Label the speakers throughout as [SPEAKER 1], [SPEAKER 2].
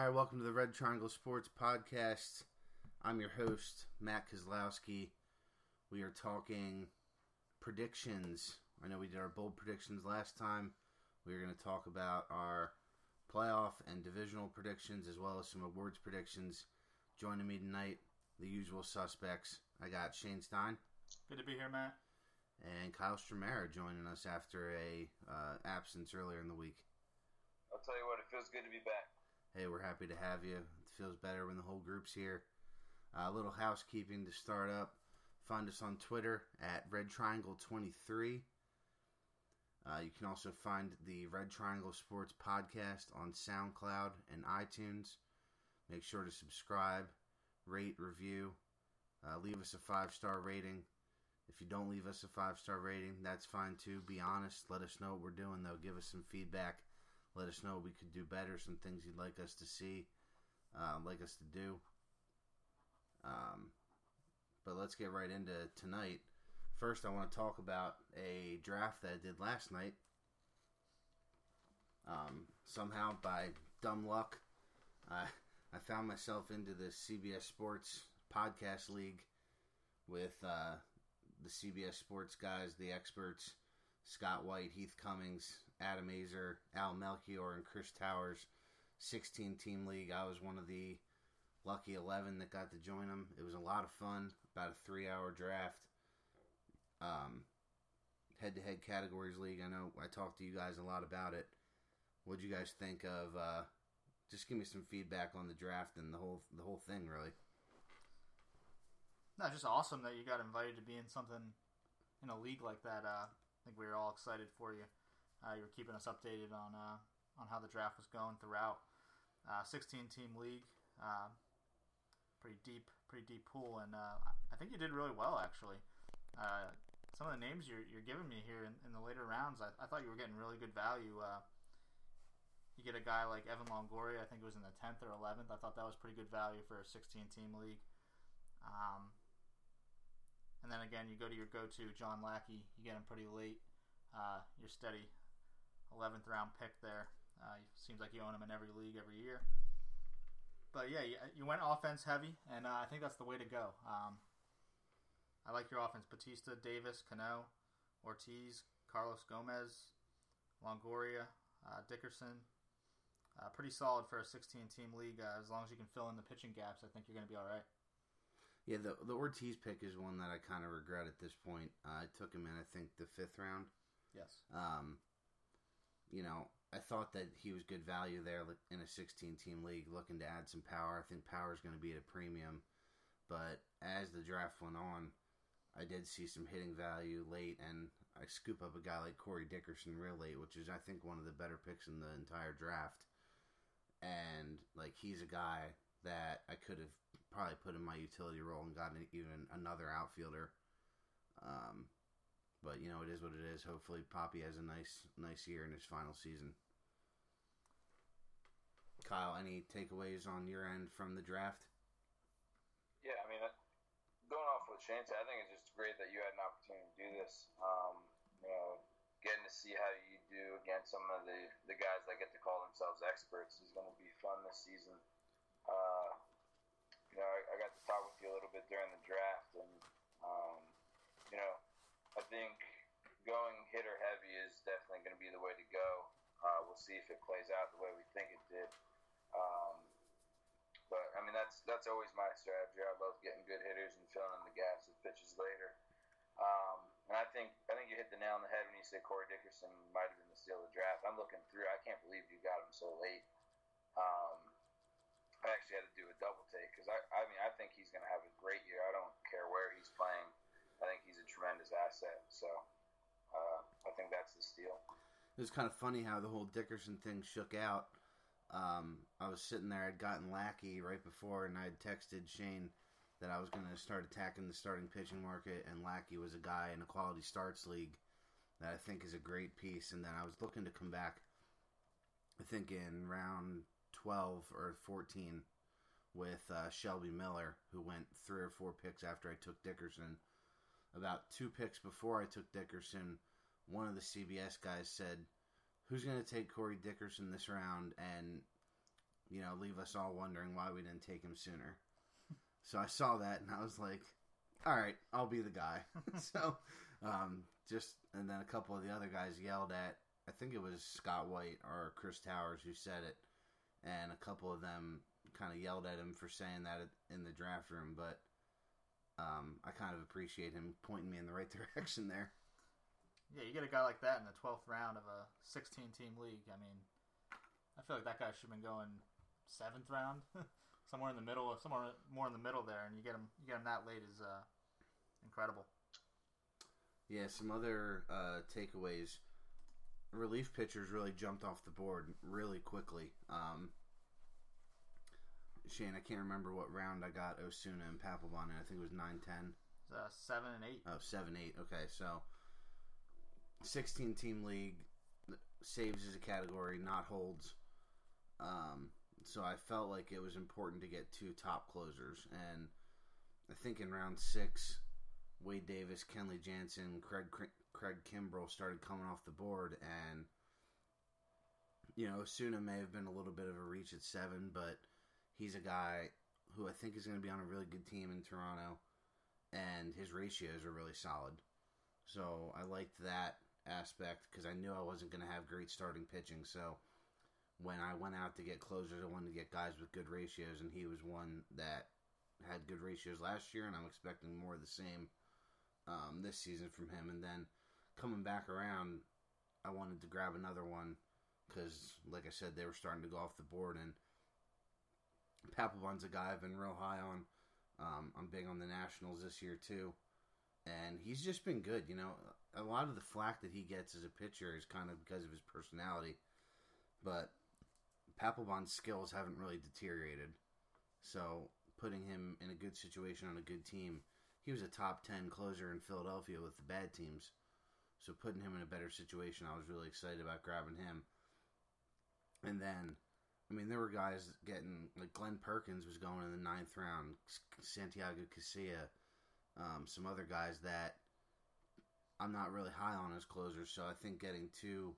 [SPEAKER 1] All right, welcome to the Red Triangle Sports Podcast. I'm your host, Matt Kozlowski. We are talking predictions. I know we did our bold predictions last time. We are going to talk about our playoff and divisional predictions as well as some awards predictions. Joining me tonight, the usual suspects. I got Shane Stein
[SPEAKER 2] Good to be here, Matt.
[SPEAKER 1] and Kyle Stramera joining us after a uh, absence earlier in the week.
[SPEAKER 3] I'll tell you what, it feels good to be back.
[SPEAKER 1] Hey, we're happy to have you. It feels better when the whole group's here. A little housekeeping to start up. Find us on Twitter at Red Triangle 23. Uh, you can also find the Red Triangle Sports Podcast on SoundCloud and iTunes. Make sure to subscribe, rate, review, uh, leave us a five star rating. If you don't leave us a five star rating, that's fine too. Be honest. Let us know what we're doing, though. Give us some feedback. Let us know we could do better, some things you'd like us to see, uh, like us to do. Um, but let's get right into tonight. First, I want to talk about a draft that I did last night. Um, somehow, by dumb luck, I I found myself into the CBS Sports Podcast League with uh, the CBS Sports guys, the experts, Scott White, Heath Cummings, Adam Aizer, Al Melchior, and Chris Towers. 16 team league. I was one of the lucky 11 that got to join them. It was a lot of fun, about a three hour draft. Um, head to head categories league. I know I talked to you guys a lot about it. What'd you guys think of? Uh, just give me some feedback on the draft and the whole the whole thing, really.
[SPEAKER 2] No, just awesome that you got invited to be in something in a league like that. Uh, I think we were all excited for you. Uh, you were keeping us updated on uh, on how the draft was going throughout. Uh, 16 team league, uh, pretty deep, pretty deep pool, and uh, I think you did really well actually. Some of the names you're, you're giving me here in, in the later rounds, I, I thought you were getting really good value. You get a guy like Evan Longoria, I think it was in the 10th or 11th. I thought that was pretty good value for a 16 team league. Um, and then again, you go to your go to John Lackey, you get him pretty late. Uh, you're steady 11th round pick there. Uh, seems like you own him in every league every year. But yeah, you, you went offense heavy, and uh, I think that's the way to go. Um, I like your offense: Bautista, Davis, Cano, Ortiz, Carlos Gomez, Longoria, uh, Dickerson. Uh, pretty solid for a 16-team league. Uh, as long as you can fill in the pitching gaps, I think you're going to be all right.
[SPEAKER 1] Yeah, the the Ortiz pick is one that I kind of regret at this point. Uh, I took him in, I think, the fifth round.
[SPEAKER 2] Yes.
[SPEAKER 1] Um, you know, I thought that he was good value there in a 16 team league, looking to add some power. I think power is going to be at a premium. But as the draft went on, I did see some hitting value late, and I scoop up a guy like Corey Dickerson real late, which is, I think, one of the better picks in the entire draft. And, like, he's a guy that I could have probably put in my utility role and gotten even another outfielder. Um, but you know, it is what it is. Hopefully, Papi has a nice, nice year in his final season. Kyle, any takeaways on your end from the draft?
[SPEAKER 3] Yeah, I mean, going off what Shane I think it's just great that you had an opportunity to do this. Um, you know, getting to see how you do against some of the, the guys that get to call themselves experts is going to be fun this season. Uh, you know, I, I, got to talk with you a little bit during the draft, and um, you know, I think going hitter heavy is definitely going to be the way to go. Uh, we'll see if it plays out the way we think it did. Um, but I mean, that's that's always my strategy. I love getting good hitters and filling in the gaps with pitches later. Um, and I think I think you hit the nail on the head when you said Corey Dickerson might have been the steal of the draft. I'm looking through. I can't believe you got him so late. Um, I actually had to do a double take because I, I mean I think he's going to have a great year. I don't care where he's playing. I think he's a tremendous asset. So uh, I think that's the steal.
[SPEAKER 1] It was kind of funny how the whole Dickerson thing shook out. Um, I was sitting there, I'd gotten Lackey right before, and I had texted Shane that I was going to start attacking the starting pitching market, and Lackey was a guy in a quality starts league that I think is a great piece. And then I was looking to come back, I think in round 12 or 14 with uh, Shelby Miller, who went three or four picks after I took Dickerson. About two picks before I took Dickerson, one of the CBS guys said, Who's going to take Corey Dickerson this round? And you know, leave us all wondering why we didn't take him sooner. so I saw that and I was like, all right, I'll be the guy. so um, just and then a couple of the other guys yelled at. I think it was Scott White or Chris Towers who said it, and a couple of them kind of yelled at him for saying that in the draft room. But um, I kind of appreciate him pointing me in the right direction there.
[SPEAKER 2] Yeah, you get a guy like that in the twelfth round of a sixteen-team league. I mean, I feel like that guy should have been going seventh round, somewhere in the middle, somewhere more in the middle there, and you get him, you get him that late is uh, incredible.
[SPEAKER 1] Yeah, some other uh, takeaways. Relief pitchers really jumped off the board really quickly. Um, Shane, I can't remember what round I got Osuna and Papelbon in. I think it was 9 10.
[SPEAKER 2] Uh, 7 and 8.
[SPEAKER 1] Oh, 7 8. Okay, so 16 team league. Saves as a category, not holds. Um, so I felt like it was important to get two top closers. And I think in round six, Wade Davis, Kenley Jansen, Craig Craig Kimbrel started coming off the board, and you know Osuna may have been a little bit of a reach at seven, but he's a guy who I think is going to be on a really good team in Toronto, and his ratios are really solid. So I liked that aspect because I knew I wasn't going to have great starting pitching. So when I went out to get closers, I wanted to get guys with good ratios, and he was one that had good ratios last year, and I'm expecting more of the same um, this season from him. And then coming back around, I wanted to grab another one because, like I said, they were starting to go off the board. And Papelbon's a guy I've been real high on. Um, I'm big on the Nationals this year too, and he's just been good. You know, a lot of the flack that he gets as a pitcher is kind of because of his personality, but Papelbon's skills haven't really deteriorated. So putting him in a good situation on a good team he was a top 10 closer in Philadelphia with the bad teams. So putting him in a better situation, I was really excited about grabbing him. And then, I mean, there were guys getting, like Glen Perkins was going in the ninth round, Santiago Casilla, um, some other guys that I'm not really high on as closers. So I think getting two,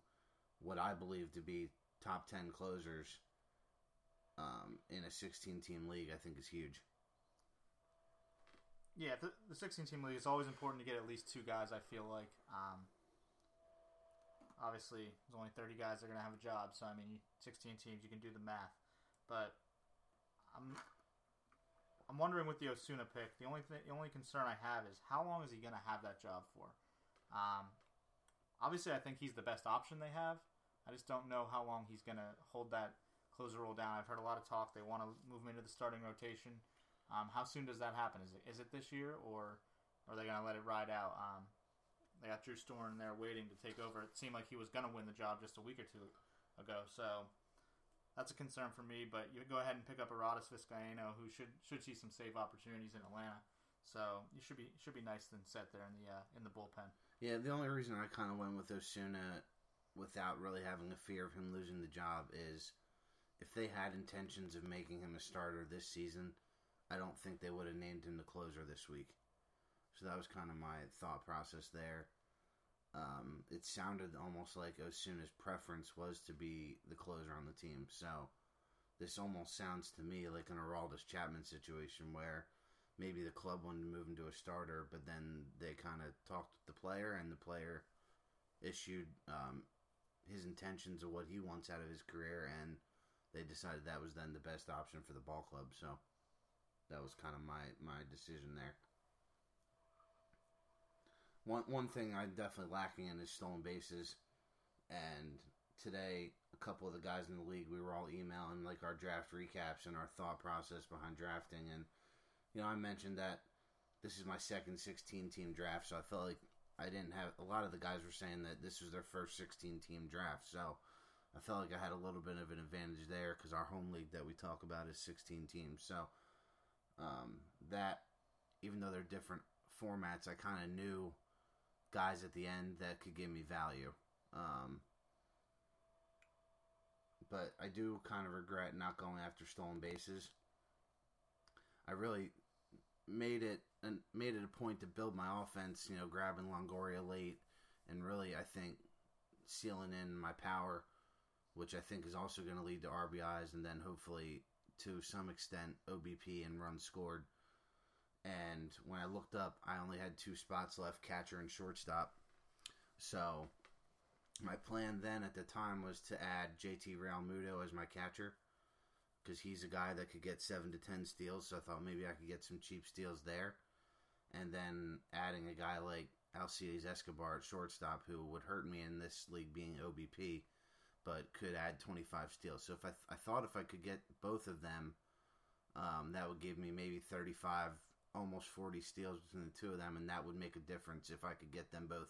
[SPEAKER 1] what I believe to be top 10 closers um, in a 16 team league, I think is huge.
[SPEAKER 2] Yeah, the, the 16 team league is always important to get at least two guys. I feel like. Um, obviously, there's only 30 guys that are gonna have a job, so I mean, 16 teams, you can do the math. But I'm I'm wondering with the Osuna pick, the only the only concern I have is how long is he gonna have that job for? Um, obviously, I think he's the best option they have. I just don't know how long he's gonna hold that closer role down. I've heard a lot of talk. They want to move him into the starting rotation. Um, how soon does that happen? Is it is it this year or are they going to let it ride out? Um, they got Drew Storen there waiting to take over. It seemed like he was going to win the job just a week or two ago. So that's a concern for me. But you go ahead and pick up Arodys Vizcaino, who should should see some save opportunities in Atlanta. So you should be should be nice and set there in the uh, in the bullpen.
[SPEAKER 1] Yeah, the only reason I kind of went with Osuna without really having a fear of him losing the job is if they had intentions of making him a starter this season, I don't think they would have named him the closer this week. So that was kind of my thought process there. Um, it sounded almost like Osuna's preference was to be the closer on the team. So this almost sounds to me like an Aroldis Chapman situation where maybe the club wanted to move him to a starter, but then they kind of talked with the player, and the player issued um, his intentions of what he wants out of his career, and they decided that was then the best option for the ball club. So that was kind of my my decision there. One one thing I'm definitely lacking in is stolen bases, and today a couple of the guys in the league we were all emailing like our draft recaps and our thought process behind drafting, and you know I mentioned that this is my second 16 team draft, so I felt like I didn't have a lot of the guys were saying that this was their first 16 team draft, so I felt like I had a little bit of an advantage there because our home league that we talk about is 16 teams, so um, that even though they're different formats, I kind of knew guys at the end that could give me value. Um, but I do kind of regret not going after stolen bases. I really made it and made it a point to build my offense, you know, grabbing Longoria late and really I think sealing in my power which I think is also going to lead to RBIs and then hopefully to some extent OBP and runs scored. And when I looked up, I only had two spots left catcher and shortstop. So my plan then at the time was to add JT Realmuto as my catcher because he's a guy that could get seven to ten steals. So I thought maybe I could get some cheap steals there, and then adding a guy like Alcides Escobar at shortstop who would hurt me in this league being OBP, but could add 25 steals. So if I, th- I thought if I could get both of them, um, that would give me maybe 35, almost 40 steals between the two of them, and that would make a difference if I could get them both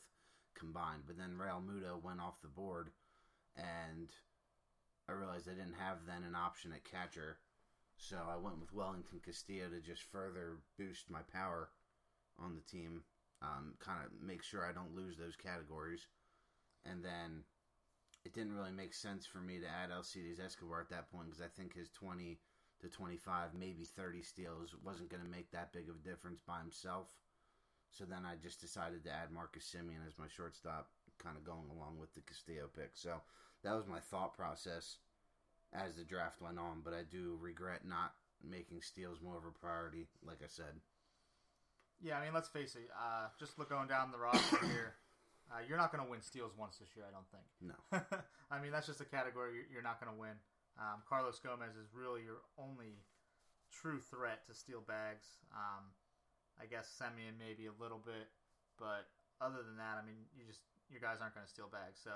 [SPEAKER 1] combined. But then Realmuto went off the board, and I realized I didn't have then an option at catcher, so I went with Wellington Castillo to just further boost my power on the team, um, kind of make sure I don't lose those categories, and then it didn't really make sense for me to add Alcides Escobar at that point because I think his twenty to twenty five, maybe thirty steals wasn't going to make that big of a difference by himself. So then I just decided to add Marcus Semien as my shortstop, kind of going along with the Castillo pick. So that was my thought process as the draft went on. But I do regret not making steals more of a priority, like I said.
[SPEAKER 2] Yeah, I mean, let's face it. Uh, just look going down the roster here. Uh, you're not going to win steals once this year, I don't think.
[SPEAKER 1] No.
[SPEAKER 2] I mean, that's just a category you're, not going to win. Um, Carlos Gomez is really your only true threat to steal bags. Um, I guess Semien maybe a little bit, but other than that, I mean, you just your guys aren't going to steal bags, so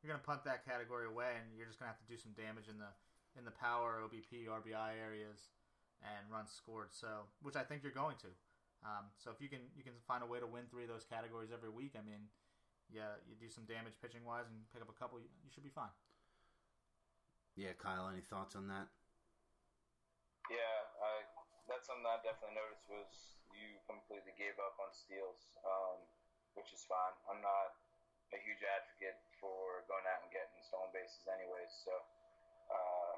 [SPEAKER 2] you're going to punt that category away, and you're just going to have to do some damage in the in the power, OBP, RBI areas, and runs scored. So, which I think you're going to. Um, so if you can you can find a way to win three of those categories every week, I mean, yeah, you do some damage pitching wise and pick up a couple, you, you should be fine.
[SPEAKER 1] Yeah, Kyle, any thoughts on that?
[SPEAKER 3] Yeah, I, that's something I definitely noticed was you completely gave up on steals, um, which is fine. I'm not a huge advocate for going out and getting stolen bases, anyways. So uh,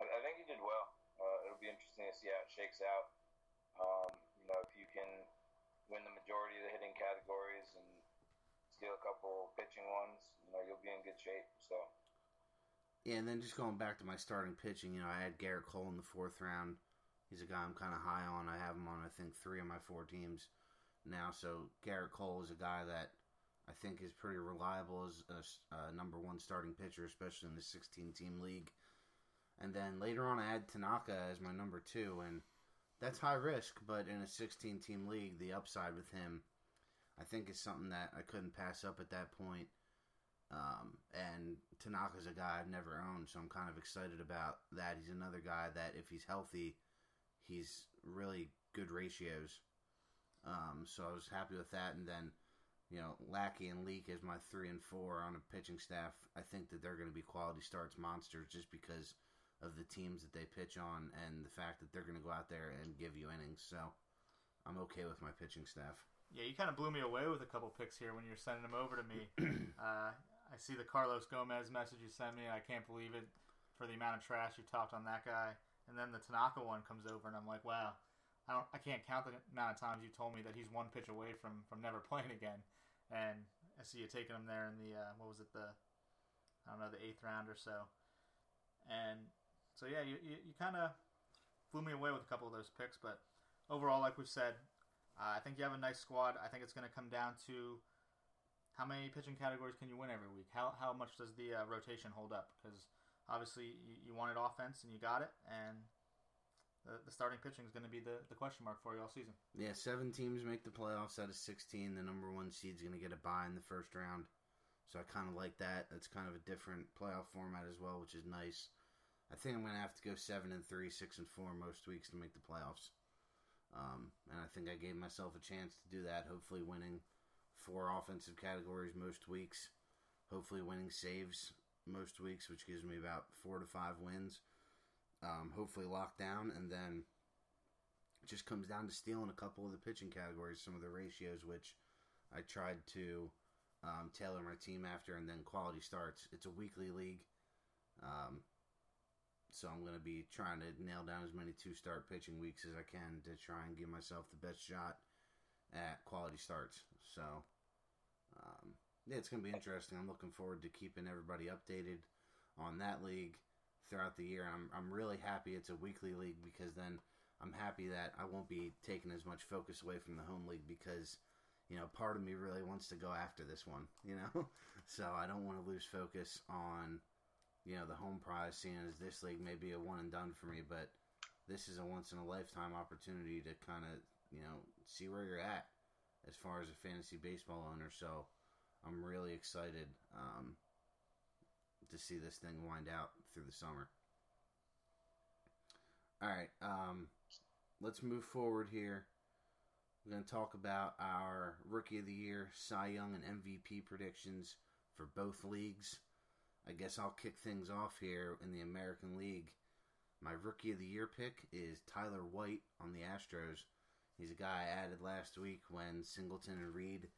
[SPEAKER 3] I, I think you did well. Uh, it'll be interesting to see how it shakes out. Um, you know, if you can win the majority of the hitting categories and steal a couple pitching ones, you know, you'll be in good shape. So.
[SPEAKER 1] Yeah, and then just going back to my starting pitching, you know, I had Gerrit Cole in the fourth round. He's a guy I'm kind of high on. I have him on, I think, three of my four teams now. So Gerrit Cole is a guy that I think is pretty reliable as a, a number one starting pitcher, especially in the 16 team league. And then later on, I had Tanaka as my number two, and that's high risk, but in a 16 team league, the upside with him, I think, is something that I couldn't pass up at that point. Um, and Tanaka's a guy I've never owned, so I'm kind of excited about that. He's another guy that, if he's healthy, he's really good ratios. Um, so I was happy with that. And then, you know, Lackey and Leake as my three and four on a pitching staff. I think that they're going to be quality starts monsters just because of the teams that they pitch on and the fact that they're going to go out there and give you innings. So I'm okay with my pitching staff.
[SPEAKER 2] Yeah, you kind of blew me away with a couple picks here when you're sending them over to me. uh, I see the Carlos Gomez message you sent me. I can't believe it for the amount of trash you talked on that guy. And then the Tanaka one comes over, and I'm like, wow, I don't, I can't count the amount of times you told me that he's one pitch away from from never playing again. And I see you taking him there in the uh, what was it the I don't know the eighth round or so. And so yeah, you you, you kind of blew me away with a couple of those picks, but overall, like we've said, uh, I think you have a nice squad. I think it's going to come down to how many pitching categories can you win every week? How how much does the uh, rotation hold up? Because obviously you, you, wanted offense and you got it, and the, the starting pitching is going to be the, the question mark for you all season.
[SPEAKER 1] Yeah, seven teams make the playoffs out of sixteen. The number one seed's going to get a bye in the first round, so I kind of like that. It's kind of a different playoff format as well, which is nice. I think I'm going to have to go seven and three, six and four most weeks to make the playoffs. Um, and I think I gave myself a chance to do that. Hopefully, winning four offensive categories most weeks. Hopefully, winning saves most weeks, which gives me about four to five wins. Um, hopefully, locked down, and then it just comes down to stealing a couple of the pitching categories, some of the ratios, which I tried to um, tailor my team after, and then quality starts. It's a weekly league. Um, so I'm going to be trying to nail down as many two start pitching weeks as I can to try and give myself the best shot at quality starts. So, um, yeah, it's going to be interesting. I'm looking forward to keeping everybody updated on that league throughout the year. I'm I'm really happy it's a weekly league because then I'm happy that I won't be taking as much focus away from the home league because you know part of me really wants to go after this one. You know, so I don't want to lose focus on you know the home prize, seeing as this league may be a one and done for me, but this is a once in a lifetime opportunity to kind of you know see where you're at as far as a fantasy baseball owner. So I'm really excited um, to see this thing wind out through the summer. All right, um, let's move forward here. We're going to talk about our Rookie of the Year, Cy Young, and MVP predictions for both leagues. I guess I'll kick things off here in the American League. My Rookie of the Year pick is Tyler White on the Astros. He's a guy I added last week when Singleton and Reed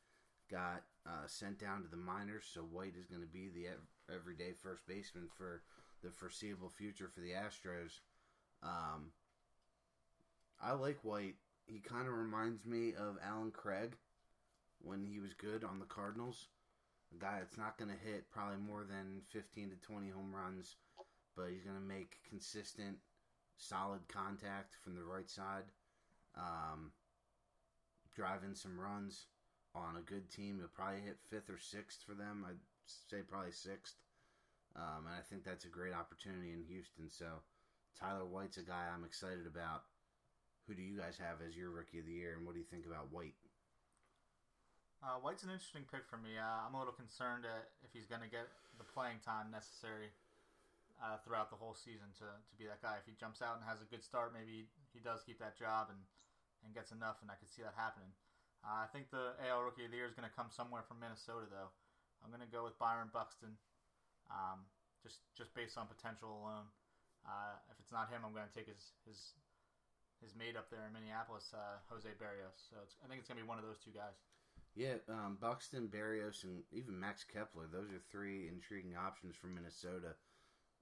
[SPEAKER 1] got uh, sent down to the minors, so White is going to be the everyday first baseman for the foreseeable future for the Astros. Um, I like White. He kind of reminds me of Allen Craig when he was good on the Cardinals. A guy that's not going to hit probably more than 15 to 20 home runs, but he's going to make consistent, solid contact from the right side. Um, driving some runs on a good team. He'll probably hit fifth or sixth for them. I'd say probably sixth. Um, and I think that's a great opportunity in Houston. So Tyler White's a guy I'm excited about. Who do you guys have as your rookie of the year, and what do you think about White?
[SPEAKER 2] Uh, White's an interesting pick for me. Uh, I'm a little concerned if he's going to get the playing time necessary uh, throughout the whole season to, to be that guy. If he jumps out and has a good start, maybe he does keep that job and, and gets enough, and I could see that happening. Uh, I think the AL Rookie of the Year is going to come somewhere from Minnesota, though. I'm going to go with Byron Buxton, um, just just based on potential alone. Uh, if it's not him, I'm going to take his his his mate up there in Minneapolis, uh, Jose Berrios. So I think it's going to be one of those two guys.
[SPEAKER 1] Yeah, um, Buxton, Berrios, and even Max Kepler. Those are three intriguing options from Minnesota.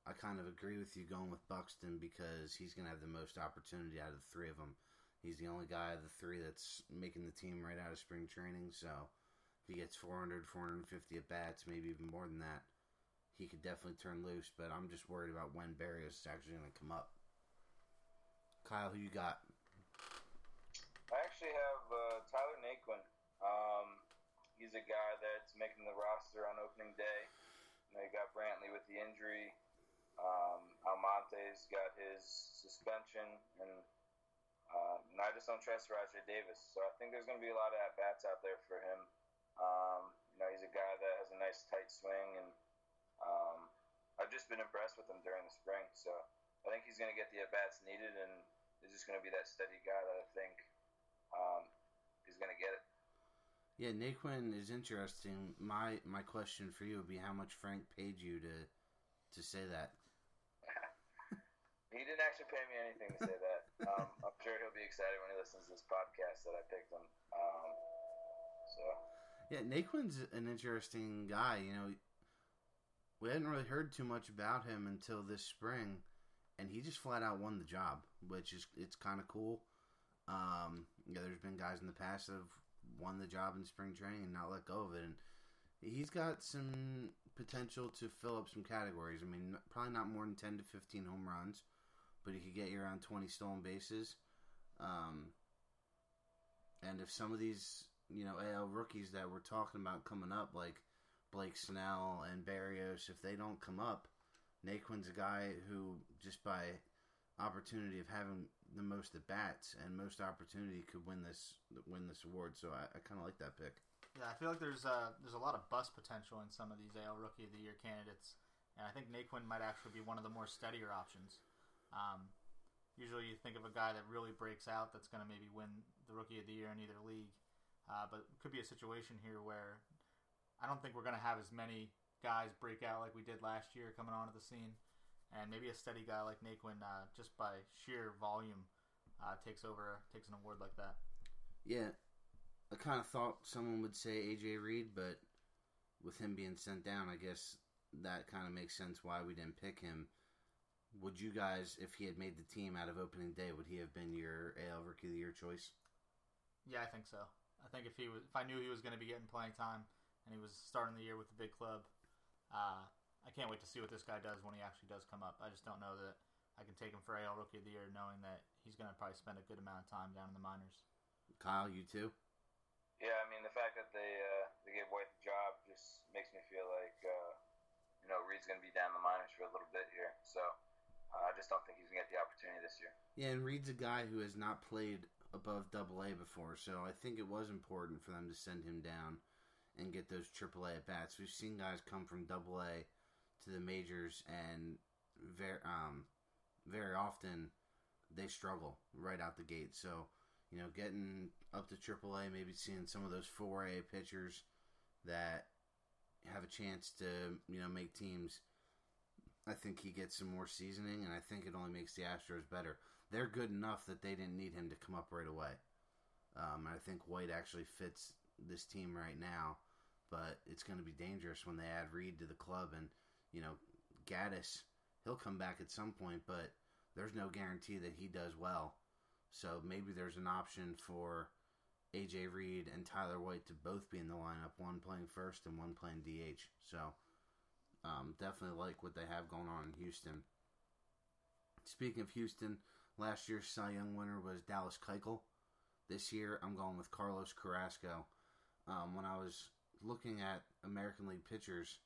[SPEAKER 1] I kind of agree with you going with Buxton because he's going to have the most opportunity out of the three of them. He's the only guy of the three that's making the team right out of spring training. So he gets 400, 450 at bats, maybe even more than that, he could definitely turn loose. But I'm just worried about when Berrios is actually going to come up. Kyle, who you got?
[SPEAKER 3] I actually have uh, Tyler Naquin. Um, he's a guy that's making the roster on opening day. You know, got Brantley with the injury. Um, Almonte's got his suspension, and uh, and I just don't trust Rajai Davis. So I think there's going to be a lot of at bats out there for him. Um, you know, he's a guy that has a nice tight swing, and um, I've just been impressed with him during the spring. So I think he's going to get the at bats needed, and he's just going to be that steady guy that I think um, is going to get it.
[SPEAKER 1] Yeah, Naquin is interesting. My my question for you would be how much Frank paid you to to say that.
[SPEAKER 3] he didn't actually pay me anything to say that. um, I'm sure he'll be excited when he listens to this podcast that I picked him. Um, so.
[SPEAKER 1] Yeah, Naquin's an interesting guy. You know, we hadn't really heard too much about him until this spring, and he just flat out won the job, which is it's kind of cool. Um, yeah, there's been guys in the past that have won the job in spring training and not let go of it, and he's got some potential to fill up some categories. I mean, probably not more than ten to fifteen home runs but he could get you around 20 stolen bases. Um, and if some of these, you know, AL rookies that we're talking about coming up, like Blake Snell and Berrios, if they don't come up, Naquin's a guy who, just by opportunity of having the most at bats and most opportunity, could win this win this award. So I, I kind of like that pick.
[SPEAKER 2] Yeah, I feel like there's uh, there's a lot of bust potential in some of these AL Rookie of the Year candidates, and I think Naquin might actually be one of the more steadier options. Um, usually, you think of a guy that really breaks out that's going to maybe win the Rookie of the Year in either league. Uh, but it could be a situation here where I don't think we're going to have as many guys break out like we did last year coming onto the scene, and maybe a steady guy like Naquin, uh, just by sheer volume, uh, takes over, takes an award like that.
[SPEAKER 1] Yeah, I kind of thought someone would say AJ Reed, but with him being sent down, I guess that kind of makes sense why we didn't pick him would you guys, if he had made the team out of opening day, would he have been your AL Rookie of the Year choice?
[SPEAKER 2] Yeah, I think so. I think if he was, if I knew he was going to be getting playing time and he was starting the year with the big club, uh, I can't wait to see what this guy does when he actually does come up. I just don't know that I can take him for AL Rookie of the Year, knowing that he's going to probably spend a good amount of time down in the minors.
[SPEAKER 1] Kyle, you too?
[SPEAKER 3] Yeah, I mean the fact that they uh, they gave White the job just makes me feel like uh, you know Reed's going to be down the minors for a little bit here. So uh, I just don't think he's going to get the opportunity this year.
[SPEAKER 1] Yeah, and Reed's a guy who has not played above Double A before, so I think it was important for them to send him down and get those Triple A at bats. We've seen guys come from Double A to the majors, and very um, very often they struggle right out the gate. So you know, getting up to AAA, maybe seeing some of those 4A pitchers that have a chance to, you know, make teams. I think he gets some more seasoning, and I think it only makes the Astros better. They're good enough that they didn't need him to come up right away. Um, I think White actually fits this team right now, but it's going to be dangerous when they add Reed to the club. And, you know, Gattis, he'll come back at some point, but there's no guarantee that he does well. So maybe there's an option for AJ Reed and Tyler White to both be in the lineup, one playing first and one playing DH. So um, definitely like what they have going on in Houston. Speaking of Houston, last year's Cy Young winner was Dallas Keuchel. This year, I'm going with Carlos Carrasco. Um, when I was looking at American League pitchers,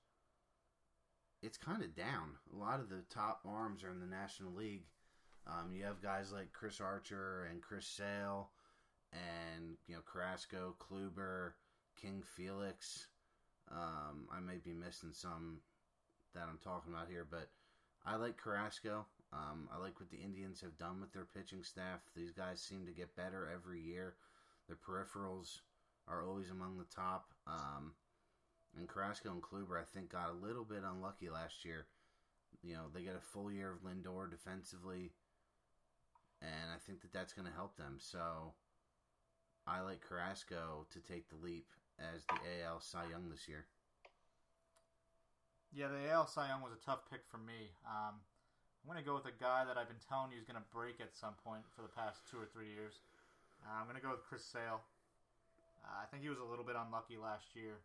[SPEAKER 1] it's kind of down. A lot of the top arms are in the National League. Um, you have guys like Chris Archer and Chris Sale, and you know Carrasco, Kluber, King Felix. Um, I may be missing some that I'm talking about here, but I like Carrasco. Um, I like what the Indians have done with their pitching staff. These guys seem to get better every year. Their peripherals are always among the top. Um, and Carrasco and Kluber, I think, got a little bit unlucky last year. You know, they get a full year of Lindor defensively and I think that that's going to help them. So I like Carrasco to take the leap as the AL Cy Young this year.
[SPEAKER 2] Yeah, the AL Cy Young was a tough pick for me. Um, I'm going to go with a guy that I've been telling you is going to break at some point for the past two or three years. Uh, I'm going to go with Chris Sale. Uh, I think he was a little bit unlucky last year.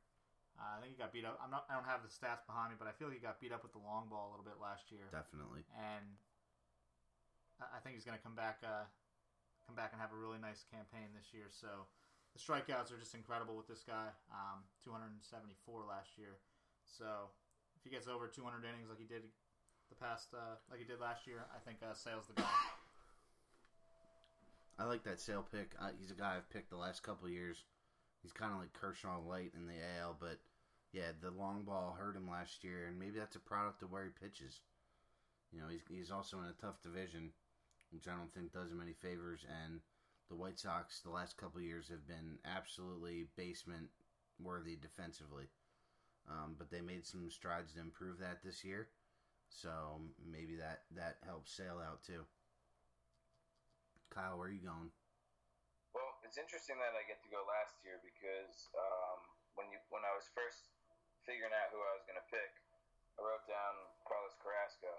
[SPEAKER 2] Uh, I think he got beat up. I'm not. I don't have the stats behind me, but I feel he got beat up with the long ball a little bit last year.
[SPEAKER 1] Definitely.
[SPEAKER 2] And I think he's going to come back, uh, come back and have a really nice campaign this year. So the strikeouts are just incredible with this guy. Um, 274 last year. So if he gets over 200 innings like he did the past, uh, like he did last year, I think uh, Sale's the guy.
[SPEAKER 1] I like that Sale pick. He's a guy I've picked the last couple years. He's kind of like Kershaw Light in the AL, but yeah, the long ball hurt him last year, and maybe that's a product of where he pitches. You know, he's he's also in a tough division which I don't think does him any favors. And the White Sox, the last couple years, have been absolutely basement worthy defensively. Um, but they made some strides to improve that this year. So maybe that, that helps Sale out too. Kyle, where are you going?
[SPEAKER 3] Well, it's interesting that I get to go last year because um, when you when I was first figuring out who I was going to pick, I wrote down Carlos Carrasco.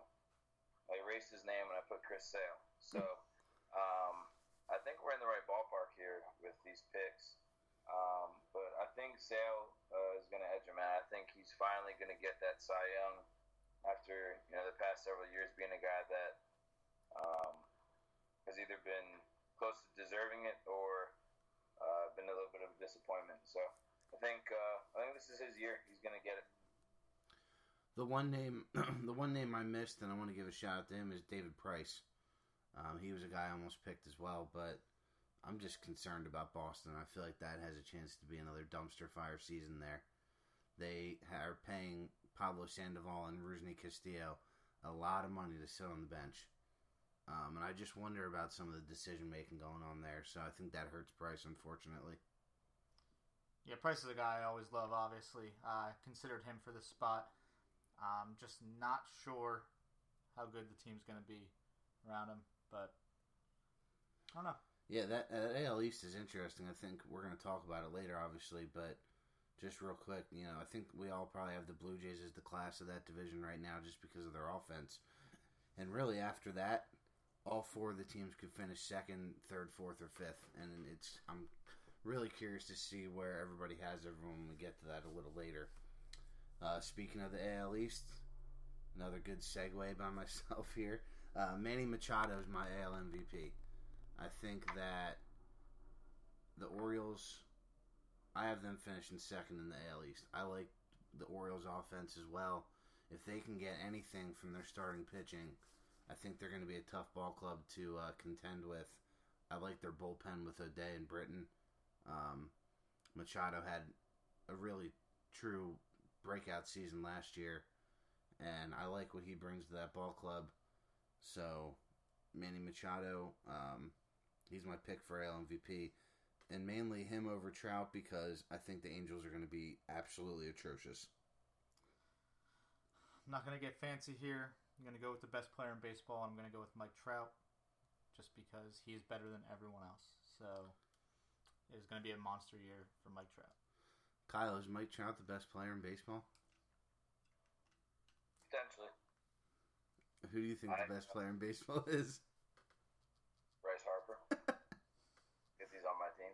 [SPEAKER 3] I erased his name and I put Chris Sale. So um, I think we're in the right ballpark here with these picks. Um, but I think Sale uh, is going to edge him out. I think he's finally going to get that Cy Young after you know the past several years being a guy that um, has either been close to deserving it or uh, been a little bit of a disappointment. So I think uh, I think this is his year. He's going to get it.
[SPEAKER 1] The one name, the one name I missed, and I want to give a shout out to him is David Price. Um, he was a guy I almost picked as well, but I'm just concerned about Boston. I feel like that has a chance to be another dumpster fire season there. They are paying Pablo Sandoval and Rusney Castillo a lot of money to sit on the bench. Um, and I just wonder about some of the decision making going on there. So I think that hurts Price, unfortunately.
[SPEAKER 2] Yeah, Price is a guy I always love, obviously. I uh, considered him for this spot. I'm just not sure how good the team's going to be around him. But I don't know.
[SPEAKER 1] Yeah, that uh, AL East is interesting. I think we're going to talk about it later, obviously, but just real quick, you know, I think we all probably have the Blue Jays as the class of that division right now, just because of their offense. And really, after that, all four of the teams could finish second, third, fourth, or fifth, and it's I'm really curious to see where everybody has everyone when we get to that a little later. Uh, speaking of the AL East, Another good segue by myself here. Uh, Manny Machado is my AL MVP. I think that the Orioles, I have them finishing second in the AL East. I like the Orioles offense as well. If they can get anything from their starting pitching, I think they're going to be a tough ball club to uh, contend with. I like their bullpen with O'Day and Britton. Um, Machado had a really true breakout season last year, and I like what he brings to that ball club. So, Manny Machado, um, he's my pick for AL MVP, and mainly him over Trout because I think the Angels are going to be absolutely atrocious.
[SPEAKER 2] I'm not going to get fancy here. I'm going to go with the best player in baseball. I'm going to go with Mike Trout just because he's better than everyone else. So it's going to be a monster year for Mike Trout.
[SPEAKER 1] Kyle, is Mike Trout the best player in baseball?
[SPEAKER 3] Potentially.
[SPEAKER 1] Who do you think
[SPEAKER 3] I-
[SPEAKER 1] the best player in baseball is?
[SPEAKER 3] Bryce Harper. Because he's on my team.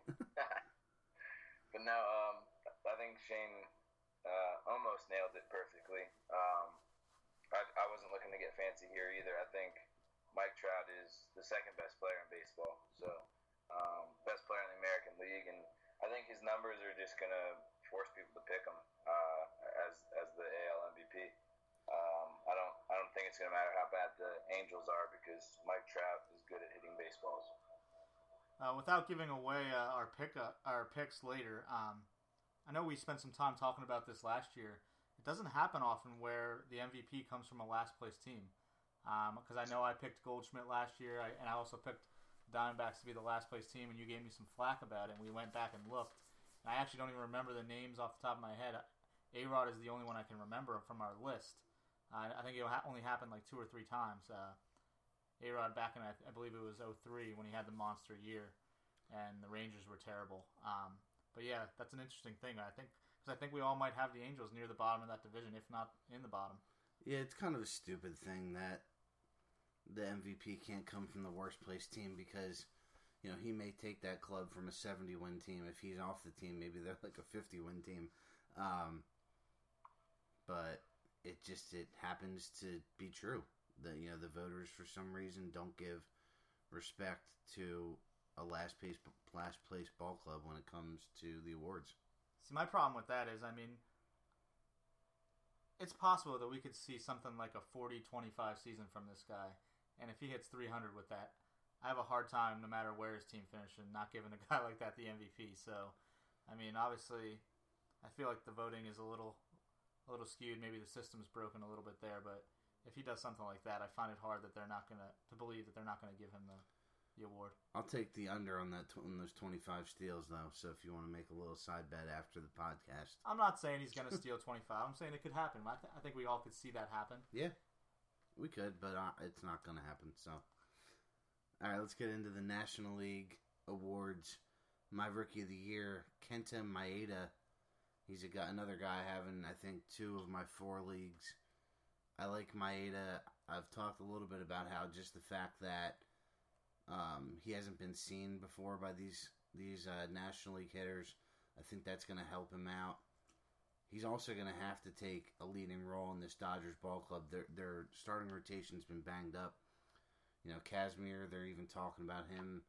[SPEAKER 3] But no, um, I think Shane uh, almost nailed it perfectly. Um, I, I wasn't looking to get fancy here either. I think Mike Trout is the second best player in baseball. So, um, best player in the American League. And I think his numbers are just to force people to pick him uh, as, as the AL MVP. Um, I don't. I don't think it's to matter how bad the Angels are because Mike Trout is good at hitting baseballs.
[SPEAKER 2] Uh, without giving away uh, our pick uh, our picks later, um, I know we spent some time talking about this last year. It doesn't happen often where the MVP comes from a last place team. Because I know I picked Goldschmidt last year, I, and I also picked Diamondbacks to be the last place team, and you gave me some flack about it. And we went back and looked, and I actually don't even remember the names off the top of my head. A Rod is the only one I can remember from our list. Uh, I think it only happened like two or three times. Uh, A Rod back in I, I believe it was 03 when he had the monster year, and the Rangers were terrible. Um, but yeah, that's an interesting thing. I think because I think we all might have the Angels near the bottom of that division, if not in the bottom.
[SPEAKER 1] Yeah, it's kind of a stupid thing that the MVP can't come from the worst place team because you know he may take that club from a 70 win team if he's off the team maybe they're like a 50 win team um, but it just it happens to be true that you know the voters for some reason don't give respect to a last place last place ball club when it comes to the awards
[SPEAKER 2] See, my problem with that is, I mean, it's possible that we could see something like a 40-25 season from this guy, and if he hits 300 with that, I have a hard time, no matter where his team finishes, not giving a guy like that the MVP. So, I mean, obviously, I feel like the voting is a little, a little skewed. Maybe the system's broken a little bit there, but if he does something like that, I find it hard that they're not gonna to believe that they're not gonna give him the, the award.
[SPEAKER 1] I'll take the under on that tw- on those 25 steals though so if you want to make a little side bet after the podcast
[SPEAKER 2] I'm not saying he's gonna steal 25. I'm saying it could happen. I, th- I think we all could see that happen.
[SPEAKER 1] Yeah, we could, but uh, it's not going to happen. So, all right, let's get into the National League awards. My rookie of the year, Kenta Maeda. He's a guy, another guy having, I think, two of my four leagues. I like Maeda. I've talked a little bit about how just the fact that um, he hasn't been seen before by these these uh, National League hitters. I think that's going to help him out. He's also going to have to take a leading role in this Dodgers ball club. Their their starting rotation's been banged up. You know, Kazmir, they're even talking about him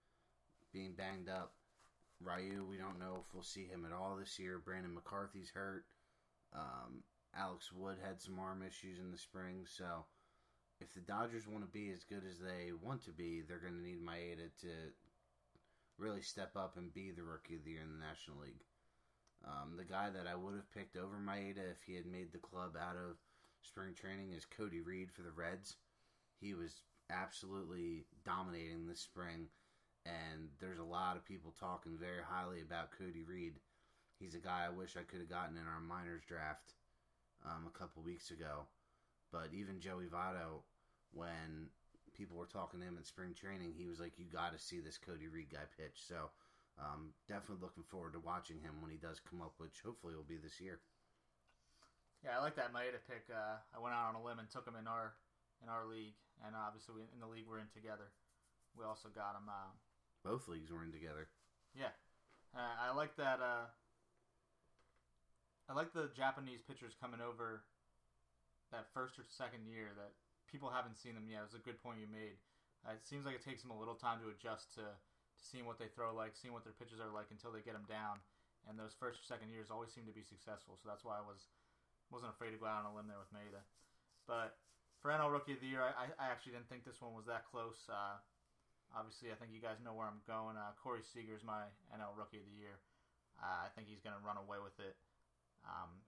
[SPEAKER 1] being banged up. Ryu, we don't know if we'll see him at all this year. Brandon McCarthy's hurt. Um, Alex Wood had some arm issues in the spring, so if the Dodgers want to be as good as they want to be, they're going to need Maeda to really step up and be the rookie of the year in the National League. Um, the guy that I would have picked over Maeda if he had made the club out of spring training is Cody Reed for the Reds. He was absolutely dominating this spring, and there's a lot of people talking very highly about Cody Reed. He's a guy I wish I could have gotten in our minors draft um, a couple weeks ago. But even Joey Votto, when people were talking to him in spring training, he was like, "You got to see this Cody Reed guy pitch." So um, definitely looking forward to watching him when he does come up, which hopefully will be this year.
[SPEAKER 2] Yeah, I like that Maeda pick. Uh, I went out on a limb and took him in our in our league, and obviously we, in the league we're in together. We also got him. Uh,
[SPEAKER 1] Both leagues were in together.
[SPEAKER 2] yeah, uh, I like that. I like the Japanese pitchers coming over that first or second year that people haven't seen them yet. It was a good point you made. Uh, it seems like it takes them a little time to adjust to, to seeing what they throw like, seeing what their pitches are like until they get them down. And those first or second years always seem to be successful. So that's why I was wasn't afraid to go out on a limb there with Maeda. But for NL Rookie of the Year, I, I actually didn't think this one was that close. Uh, obviously, I think you guys know where I'm going. Uh, Corey is my NL Rookie of the Year. Uh, I think he's going to run away with it. Um,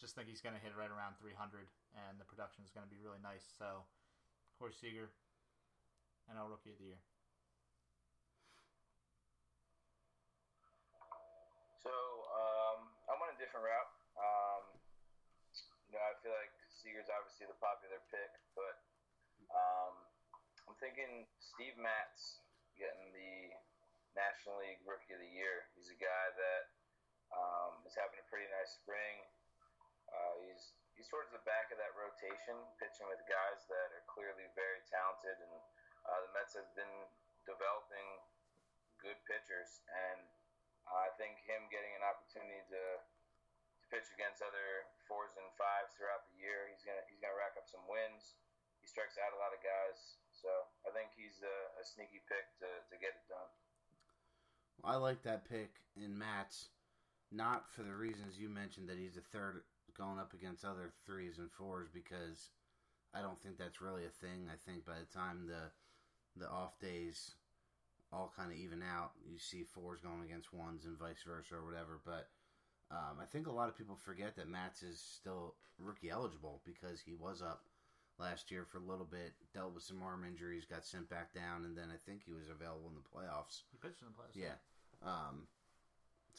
[SPEAKER 2] just think he's going to hit right around 300, and the production is going to be really nice. So, Corey Seager, NL Rookie of the Year.
[SPEAKER 3] So um, I went a different route. Um, you know, I feel like Seager's obviously the popular pick, but um, I'm thinking Steve Matz getting the National League Rookie of the Year. He's a guy that um, is having a pretty nice spring. Uh, he's he's towards the back of that rotation, pitching with guys that are clearly very talented, and uh, the Mets have been developing good pitchers, and I think him getting an opportunity to, to pitch against other fours and fives throughout the year, he's gonna he's gonna rack up some wins. He strikes out a lot of guys, so I think he's a, a sneaky pick to, to get it done.
[SPEAKER 1] I like that pick in Matz, not for the reasons you mentioned that he's a third going up against other threes and fours because I don't think that's really a thing. I think by the time the the off days all kind of even out, you see fours going against ones and vice versa or whatever. But um, I think a lot of people forget that Matz is still rookie eligible because he was up last year for a little bit, dealt with some arm injuries, got sent back down, and then I think he was available in the playoffs.
[SPEAKER 2] He pitched in the playoffs.
[SPEAKER 1] Yeah. Um,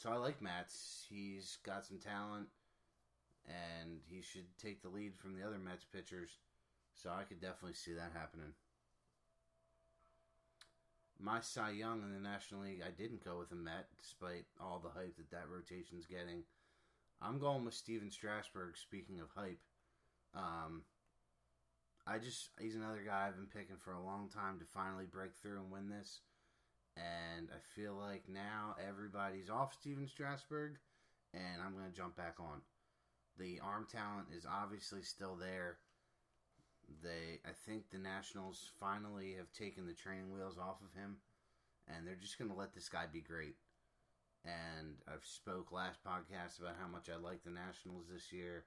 [SPEAKER 1] so I like Matz. He's got some talent, and he should take the lead from the other Mets pitchers. So I could definitely see that happening. My Cy Young in the National League, I didn't go with a Met, despite all the hype that that rotation's getting. I'm going with Steven Strasburg. Speaking of hype, um, I just he's another guy I've been picking for a long time to finally break through and win this and I feel like now everybody's off Steven Strasburg, and I'm going to jump back on. The arm talent is obviously still there. They, I think the Nationals finally have taken the training wheels off of him, and they're just going to let this guy be great. And I've spoke last podcast about how much I like the Nationals this year.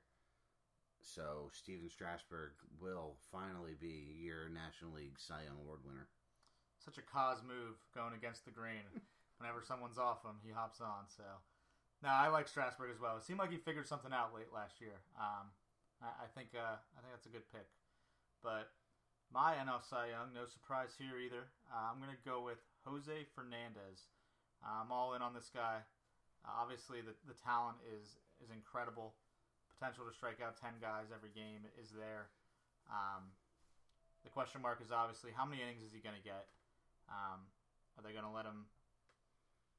[SPEAKER 1] So Steven Strasburg will finally be your National League Cy Young Award winner
[SPEAKER 2] such a cause move going against the grain. Whenever someone's off him, he hops on. So, now I like Strasburg as well. It seemed like he figured something out late last year. Um, I, I, think uh, I think that's a good pick. But my NL Cy Young, no surprise here either. Uh, I'm gonna go with Jose Fernandez. I'm all in on this guy. Uh, obviously, the the talent is is incredible. Potential to strike out ten guys every game is there. Um, the question mark is obviously how many innings is he going to get? Um, are they going to let him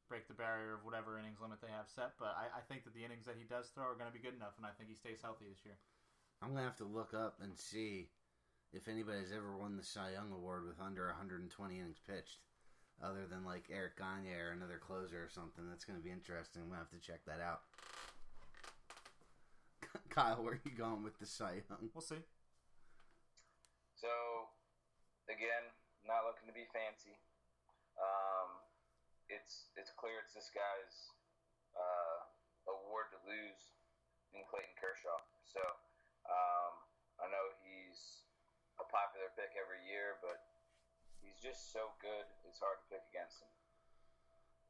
[SPEAKER 2] break the barrier of whatever innings limit they have set? But I, I think that the innings that he does throw are going to be good enough, and I think he stays healthy this year.
[SPEAKER 1] I'm going to have to look up and see if anybody's ever won the Cy Young Award with under 120 innings pitched, other than like Eric Gagne or another closer or something. That's going to be interesting. I'm going to have to check that out. Kyle, where are you going with the Cy Young?
[SPEAKER 2] We'll see.
[SPEAKER 3] So, again, not looking to be fancy. Um, it's it's clear it's this guy's uh, award to lose in Clayton Kershaw. So um, I know he's a popular pick every year, but he's just so good. It's hard to pick against him.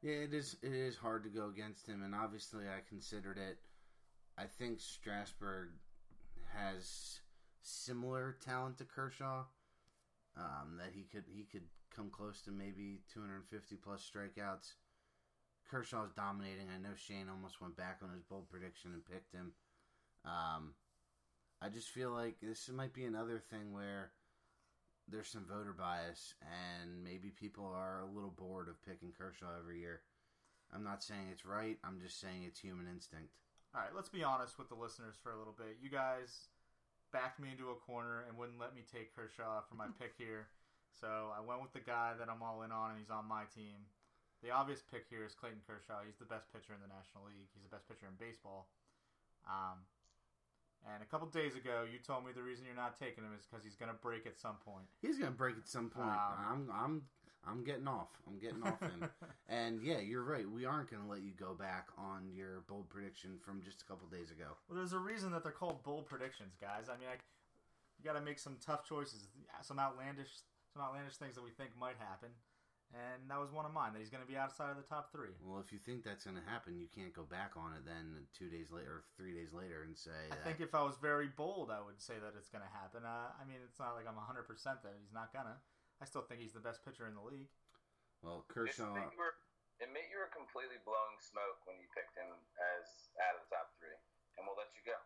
[SPEAKER 1] Yeah, it is. It is hard to go against him, and obviously, I considered it. I think Strasburg has similar talent to Kershaw um, that he could he could come close to maybe 250 plus strikeouts. Kershaw's dominating. I know Shane almost went back on his bold prediction and picked him. Um, I just feel like this might be another thing where there's some voter bias and maybe people are a little bored of picking Kershaw every year. I'm not saying it's right. I'm just saying it's human instinct.
[SPEAKER 2] All right, let's be honest with the listeners for a little bit. You guys backed me into a corner and wouldn't let me take Kershaw for my pick here. So I went with the guy that I'm all in on, and he's on my team. The obvious pick here is Clayton Kershaw. He's the best pitcher in the National League. He's the best pitcher in baseball. Um, And a couple days ago, you told me the reason you're not taking him is because he's going to break at some point.
[SPEAKER 1] He's gonna break at some point.
[SPEAKER 2] Um,
[SPEAKER 1] I'm I'm I'm getting off. I'm getting off him. and yeah, you're right. We aren't gonna let you go back on your bold prediction from just a couple days ago.
[SPEAKER 2] Well, there's a reason that they're called bold predictions, guys. I mean, I, you got to make some tough choices, some outlandish, some outlandish things that we think might happen, and that was one of mine. That he's going to be outside of the top three.
[SPEAKER 1] Well, if you think that's gonna happen, you can't go back on it then two days later or three days later and say
[SPEAKER 2] I
[SPEAKER 1] that.
[SPEAKER 2] think if I was very bold, I would say that it's going to happen. Uh, I mean, it's not like I'm 100 percent that he's not gonna. I still think he's the best pitcher in the league.
[SPEAKER 1] well,
[SPEAKER 3] It
[SPEAKER 1] Kershaw.
[SPEAKER 3] made you were, admit you were completely blowing smoke when you picked him as out of the top three, and we'll let you go.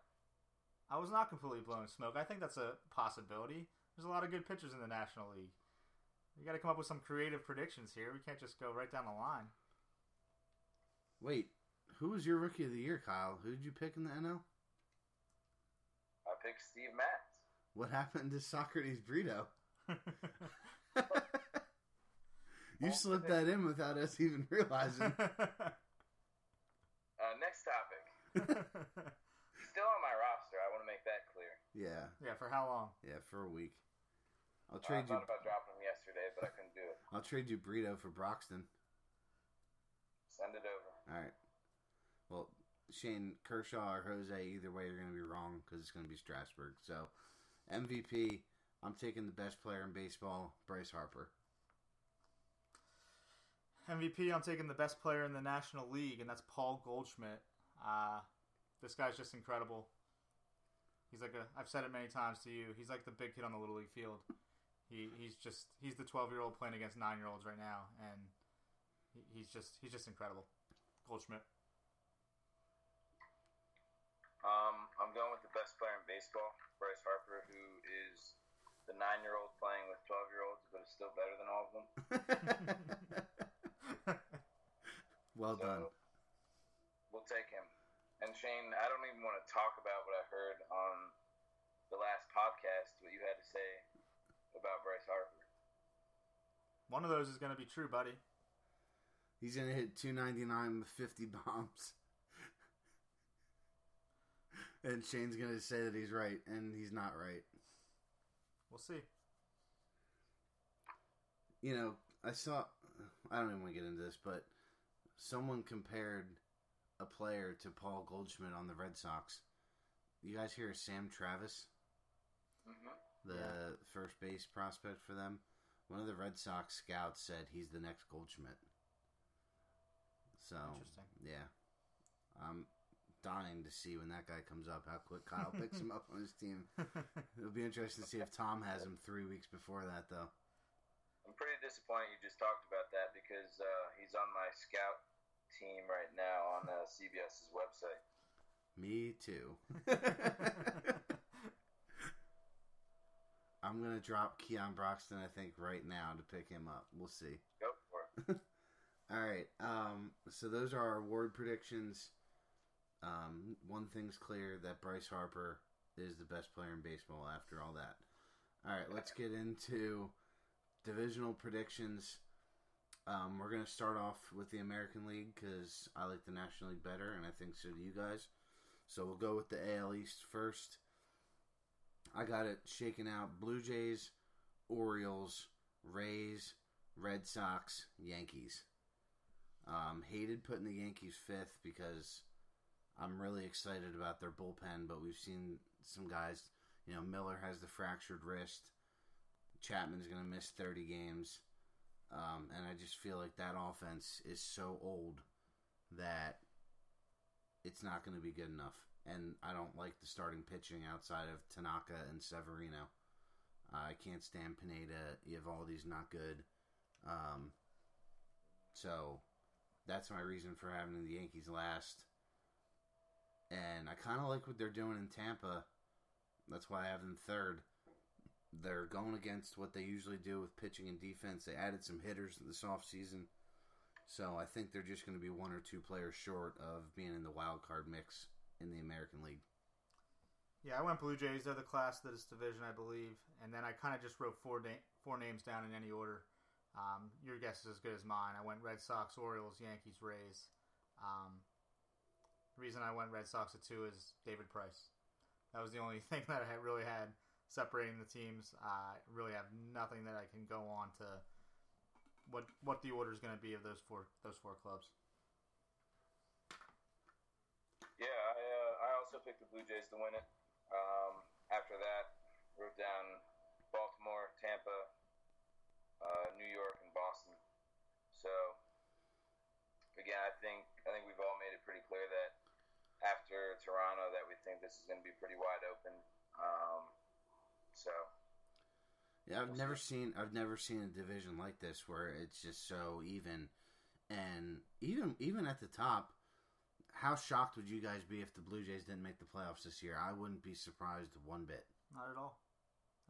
[SPEAKER 2] I was not completely blowing smoke. I think that's a possibility. There's a lot of good pitchers in the National League. You got to come up with some creative predictions here. We can't just go right down the line.
[SPEAKER 1] Wait, who was your rookie of the year, Kyle? Who did you pick in the NL?
[SPEAKER 3] I picked Steve Matz.
[SPEAKER 1] What happened to Socrates Brito? you slipped that in without us even realizing.
[SPEAKER 3] Uh, next topic. Still on my roster. I want to make that clear.
[SPEAKER 1] Yeah,
[SPEAKER 2] yeah, for how long?
[SPEAKER 1] yeah, for a week. I'll
[SPEAKER 3] I
[SPEAKER 1] trade you.
[SPEAKER 3] thought about dropping him yesterday, but I couldn't do it.
[SPEAKER 1] I'll trade you Brito for Broxton.
[SPEAKER 3] Send it over.
[SPEAKER 1] All right. Well, Shane Kershaw or Jose, either way, you're going to be wrong because it's going to be Strasburg. So, MVP, I'm taking the best player in baseball, Bryce Harper.
[SPEAKER 2] MVP, I'm taking the best player in the National League, and that's Paul Goldschmidt. Uh, this guy's just incredible. He's like a, I've said it many times to you, he's like the big kid on the Little League field. He, he's just, he's the 12 year old playing against nine year olds right now, and he, he's just, he's just incredible. Goldschmidt.
[SPEAKER 3] Um, I'm going with the best player in baseball, Bryce Harper, who is the nine-year-old playing with twelve-year-olds, but is still better than all of them.
[SPEAKER 1] well
[SPEAKER 3] So,
[SPEAKER 1] done.
[SPEAKER 3] We'll take him. And Shane, I don't even want to talk about what I heard on the last podcast. What you had to say about Bryce Harper.
[SPEAKER 2] One of those is going to be true, buddy.
[SPEAKER 1] He's going to hit 299 with 50 bombs. and Shane's going to say that he's right, and he's not right.
[SPEAKER 2] We'll see.
[SPEAKER 1] you know, I saw. I don't even want to get into this, but someone compared a player to Paul Goldschmidt on the Red Sox. You guys hear Sam Travis,
[SPEAKER 3] hmm
[SPEAKER 1] the
[SPEAKER 2] Yeah.
[SPEAKER 1] first base prospect for them? One of the Red Sox scouts said he's the next Goldschmidt. So,
[SPEAKER 2] Interesting.
[SPEAKER 1] yeah, I'm dying to see when that guy comes up how quick Kyle picks him up on his team. It'll be interesting to see if Tom has him three weeks before that, though.
[SPEAKER 3] I'm pretty disappointed you just talked about that because uh, he's on my scout team right now on uh, CBS's website.
[SPEAKER 1] Me too. I'm gonna drop Keon Broxton. I think right now to pick him up. We'll see.
[SPEAKER 3] Go for it.
[SPEAKER 1] All right. Um. So those are our award predictions. Um. One thing's clear that Bryce Harper is the best player in baseball. After all that. All right. Let's get into divisional predictions. Um, we're gonna start off with the American League because I like the National League better, and I think so do you guys. So we'll go with the AL East first. I got it shaken out Blue Jays, Orioles, Rays, Red Sox, Yankees. Um, hated putting the Yankees fifth because I'm really excited about their bullpen, but we've seen some guys. You know, Miller has the fractured wrist. Chapman's going to miss 30 games. Um, and I just feel like that offense is so old that it's not going to be good enough. And I don't like the starting pitching outside of Tanaka and Severino. Uh, I can't stand Pineda. Eovaldi's not good. Um, so that's my reason for having the Yankees last. And I kind of like what they're doing in Tampa. That's why I have them third. They're going against what they usually do with pitching and defense. They added some hitters this offseason. So I think they're just going to be one or two players short of being in the wild card mix in the American League.
[SPEAKER 2] Yeah, I went Blue Jays. They're the class of this division, I believe. And then I kind of just wrote four na- four names down in any order. Um, your guess is as good as mine. I went Red Sox, Orioles, Yankees, Rays. Um, reason I went Red Sox at two is David Price. That was the only thing that I really had separating the teams. I really have nothing that I can go on to what what the order is going to be of those four those four clubs.
[SPEAKER 3] Yeah, I uh, I also picked the Blue Jays to win it. Um, after that, wrote down Baltimore, Tampa, uh, New York, and Boston. So again, I think I think we've all made it pretty clear that Toronto, that we think this is going to be pretty wide open. Um, so
[SPEAKER 1] Yeah, I've never seen I've never seen a division like this where it's just so even, and even even at the top, how shocked would you guys be if the Blue Jays didn't make the playoffs this year? I wouldn't be surprised one bit.
[SPEAKER 2] Not at all.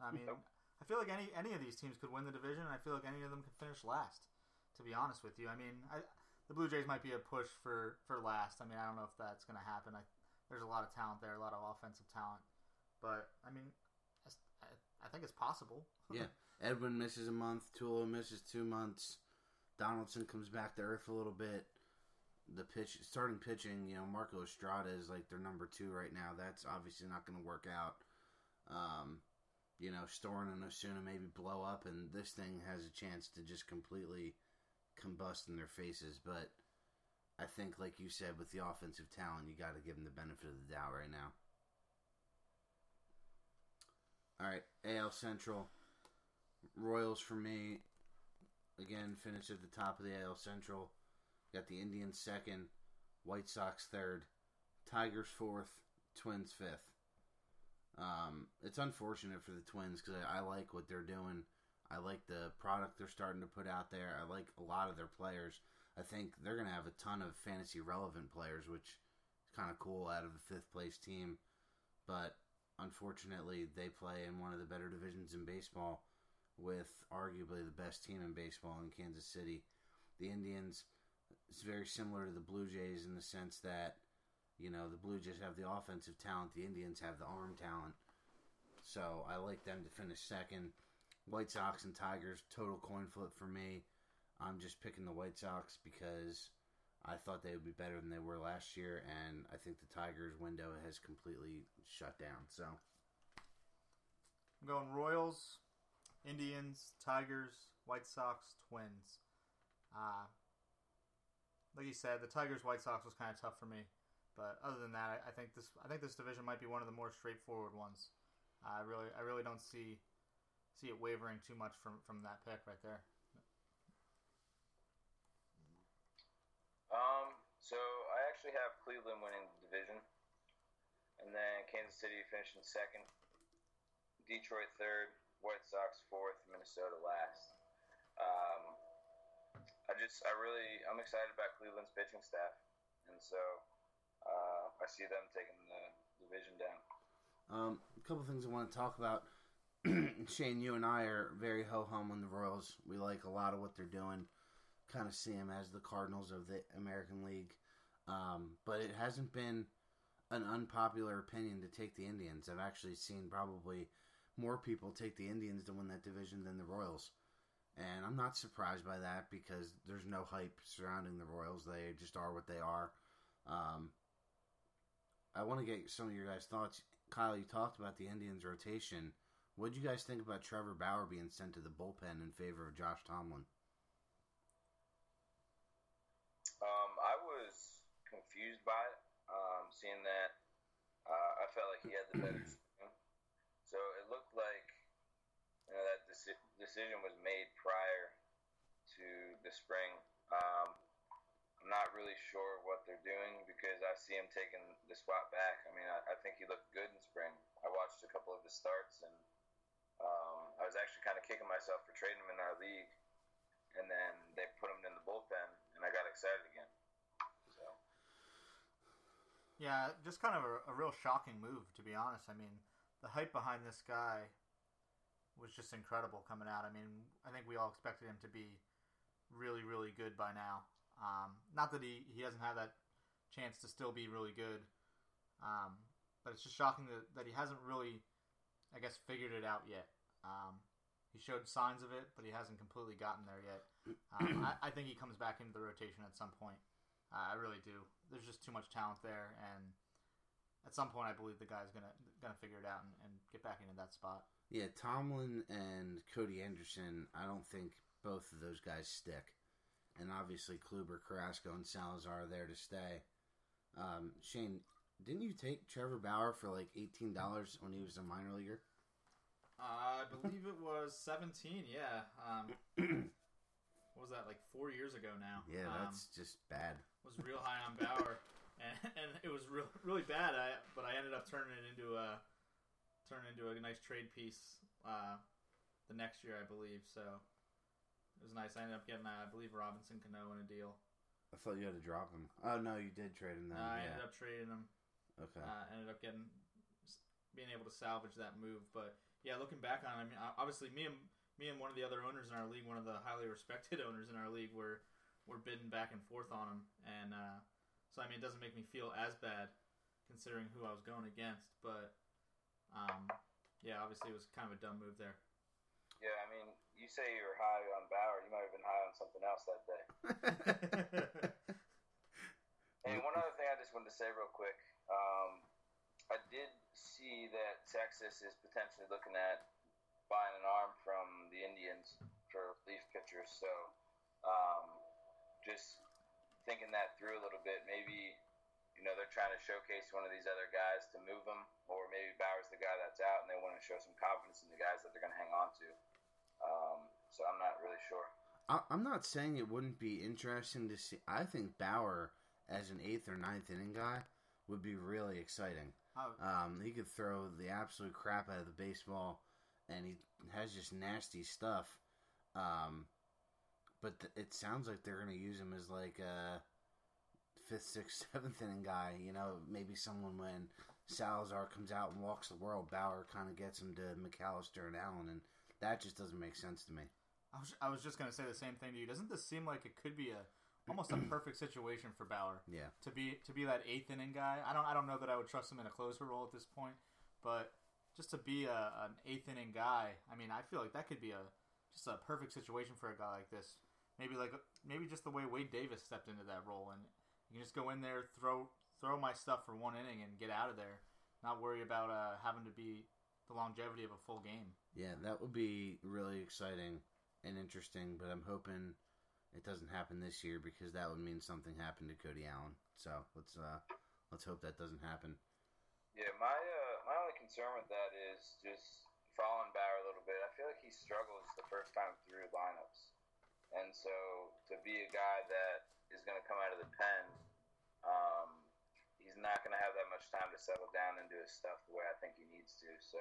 [SPEAKER 2] I mean,
[SPEAKER 3] Nope.
[SPEAKER 2] I feel like any any of these teams could win the division. and I feel like any of them could finish last. To be honest with you, I mean, I, the Blue Jays might be a push for for last. I mean, I don't know if that's going to happen. I, there's a lot of talent there, a lot of offensive talent, but I mean, I, think it's possible.
[SPEAKER 1] Yeah, Edwin misses a month, Tulo misses two months, Donaldson comes back to earth a little bit. The pitch starting pitching, you know, Marco Estrada is like their number two right now. That's obviously not going to work out. Um, you know, Storen and Osuna maybe blow up, and this thing has a chance to just completely combust in their faces. But I think, like you said, with the offensive talent, you got to give them the benefit of the doubt right now. All right, AL Central. Royals for me. Again, finish at the top of the AL Central. Got the Indians second, White Sox third, Tigers fourth, Twins fifth. Um, it's unfortunate for the Twins because I, I like what they're doing. I like the product they're starting to put out there. I like a lot of their players. I think they're going to have a ton of fantasy relevant players, which is kind of cool out of the fifth place team. But unfortunately, they play in one of the better divisions in baseball with arguably the best team in baseball in Kansas City. The Indians is very similar to the Blue Jays in the sense that, you know, the Blue Jays have the offensive talent, the Indians have the arm talent. So I like them to finish second. White Sox and Tigers, total coin flip for me. I'm just picking the White Sox because I thought they would be better than they were last year, and I think the Tigers' window has completely shut down. So
[SPEAKER 2] I'm going Royals, Indians, Tigers, White Sox, Twins. Uh, like you said, the Tigers White Sox was kind of tough for me, but other than that, I, I think this I think this division might be one of the more straightforward ones. I really I really don't see see it wavering too much from from that pick right there.
[SPEAKER 3] Um, so I actually have Cleveland winning the division, and then Kansas City finishing second, Detroit third, White Sox fourth, Minnesota last. Um, I just, I really, I'm excited about Cleveland's pitching staff, and so uh, I see them taking the division down.
[SPEAKER 1] Um, a couple things I want to talk about. Shane, you and I are very ho hum on the Royals. We like a lot of what they're doing. Kind of see them as the Cardinals of the American League. Um, but it hasn't been an unpopular opinion to take the Indians. I've actually seen probably more people take the Indians to win that division than the Royals. And I'm not surprised by that because there's no hype surrounding the Royals. They just are what they are. Um, I want to get some of your guys' thoughts. Kyle, you talked about the Indians' rotation. What did you guys think about Trevor Bauer being sent to the bullpen in favor of Josh Tomlin?
[SPEAKER 3] Um, I was confused by it, um, seeing that uh, I felt like he had the better swing. So it looked like you know, that deci- decision was made prior to the spring. Um, I'm not really sure what they're doing because I see him taking the spot back. I mean, I, I think he looked good in spring. I watched a couple of his starts, and um, I was actually kind of kicking myself for trading him in our league. And then they put him in the bullpen, and I got excited again. So
[SPEAKER 2] Yeah, just kind of a, a real shocking move, to be honest. I mean, the hype behind this guy was just incredible coming out. I mean, I think we all expected him to be really, really good by now. Um, not that he, he doesn't have that chance to still be really good, um, but it's just shocking that, that he hasn't really, I guess, figured it out yet. Um, he showed signs of it, but he hasn't completely gotten there yet. Um, I, I think he comes back into the rotation at some point. Uh, I really do. There's just too much talent there, and at some point, I believe the guy's gonna gonna figure it out and, and get back into that spot.
[SPEAKER 1] Yeah, Tomlin and Cody Anderson, I don't think both of those guys stick. And obviously, Kluber, Carrasco, and Salazar are there to stay. Um, Shane, didn't you take Trevor Bauer for like $18 when he was a minor leaguer?
[SPEAKER 2] Uh, I believe it was 17, yeah. Um, what was that, like four years ago now?
[SPEAKER 1] Yeah,
[SPEAKER 2] Um,
[SPEAKER 1] that's just bad.
[SPEAKER 2] was real high on Bauer, and, and it was real, really bad. I, but I ended up turning it into a turning into a nice trade piece uh, the next year, I believe. So it was nice. I ended up getting, uh, I believe, Robinson Cano in a deal.
[SPEAKER 1] I thought you had to drop him. Oh, no, you did trade him then.
[SPEAKER 2] I
[SPEAKER 1] yeah.
[SPEAKER 2] ended up trading him.
[SPEAKER 1] okay.
[SPEAKER 2] Uh, ended up getting being able to salvage that move. But yeah, looking back on, it, I mean, obviously me and me and one of the other owners in our league, one of the highly respected owners in our league, were were bidding back and forth on him, and uh, so I mean, it doesn't make me feel as bad considering who I was going against. But um, yeah, obviously it was kind of a dumb move there.
[SPEAKER 3] Yeah, I mean, you say you were high on Bauer. You might have been high on something else that day. And one other thing I just wanted to say real quick. Um, I did see that Texas is potentially looking at buying an arm from the Indians for relief pitchers. So um, just thinking that through a little bit. Maybe, you know, they're trying to showcase one of these other guys to move them, or maybe Bauer's the guy that's out and they want to show some confidence in the guys that they're going to hang on to. Um, so I'm not really sure.
[SPEAKER 1] I- I'm not saying it wouldn't be interesting to see. I think Bauer as an eighth or ninth inning guy would be really exciting.
[SPEAKER 2] Oh,
[SPEAKER 1] Um, he could throw the absolute crap out of the baseball, and he has just nasty stuff. Um, but th- it sounds like they're going to use him as like a fifth, sixth, seventh inning guy. You know, maybe someone when Salazar comes out and walks the world, Bauer kind of gets him to McAllister and Allen, and that just doesn't make sense to me.
[SPEAKER 2] I was, I was just gonna say the same thing to you. Doesn't this seem like it could be a almost a perfect situation for Bauer?
[SPEAKER 1] Yeah.
[SPEAKER 2] to be to be that eighth inning guy. I don't I don't know that I would trust him in a closer role at this point, but just to be a, an eighth inning guy, I mean, I feel like that could be a just a perfect situation for a guy like this. Maybe like maybe just the way Wade Davis stepped into that role, and you can just go in there, throw throw my stuff for one inning, and get out of there. Not worry about uh, having to be the longevity of a full game.
[SPEAKER 1] Yeah, that would be really exciting and interesting, but I'm hoping it doesn't happen this year because that would mean something happened to Cody Allen. So let's uh let's hope that doesn't happen.
[SPEAKER 3] Yeah, my uh, my only concern with that is just following Bauer a little bit. I feel like he struggles the first time through lineups, and so to be a guy that is going to come out of the pen, um, he's not going to have that much time to settle down and do his stuff the way I think he needs to. So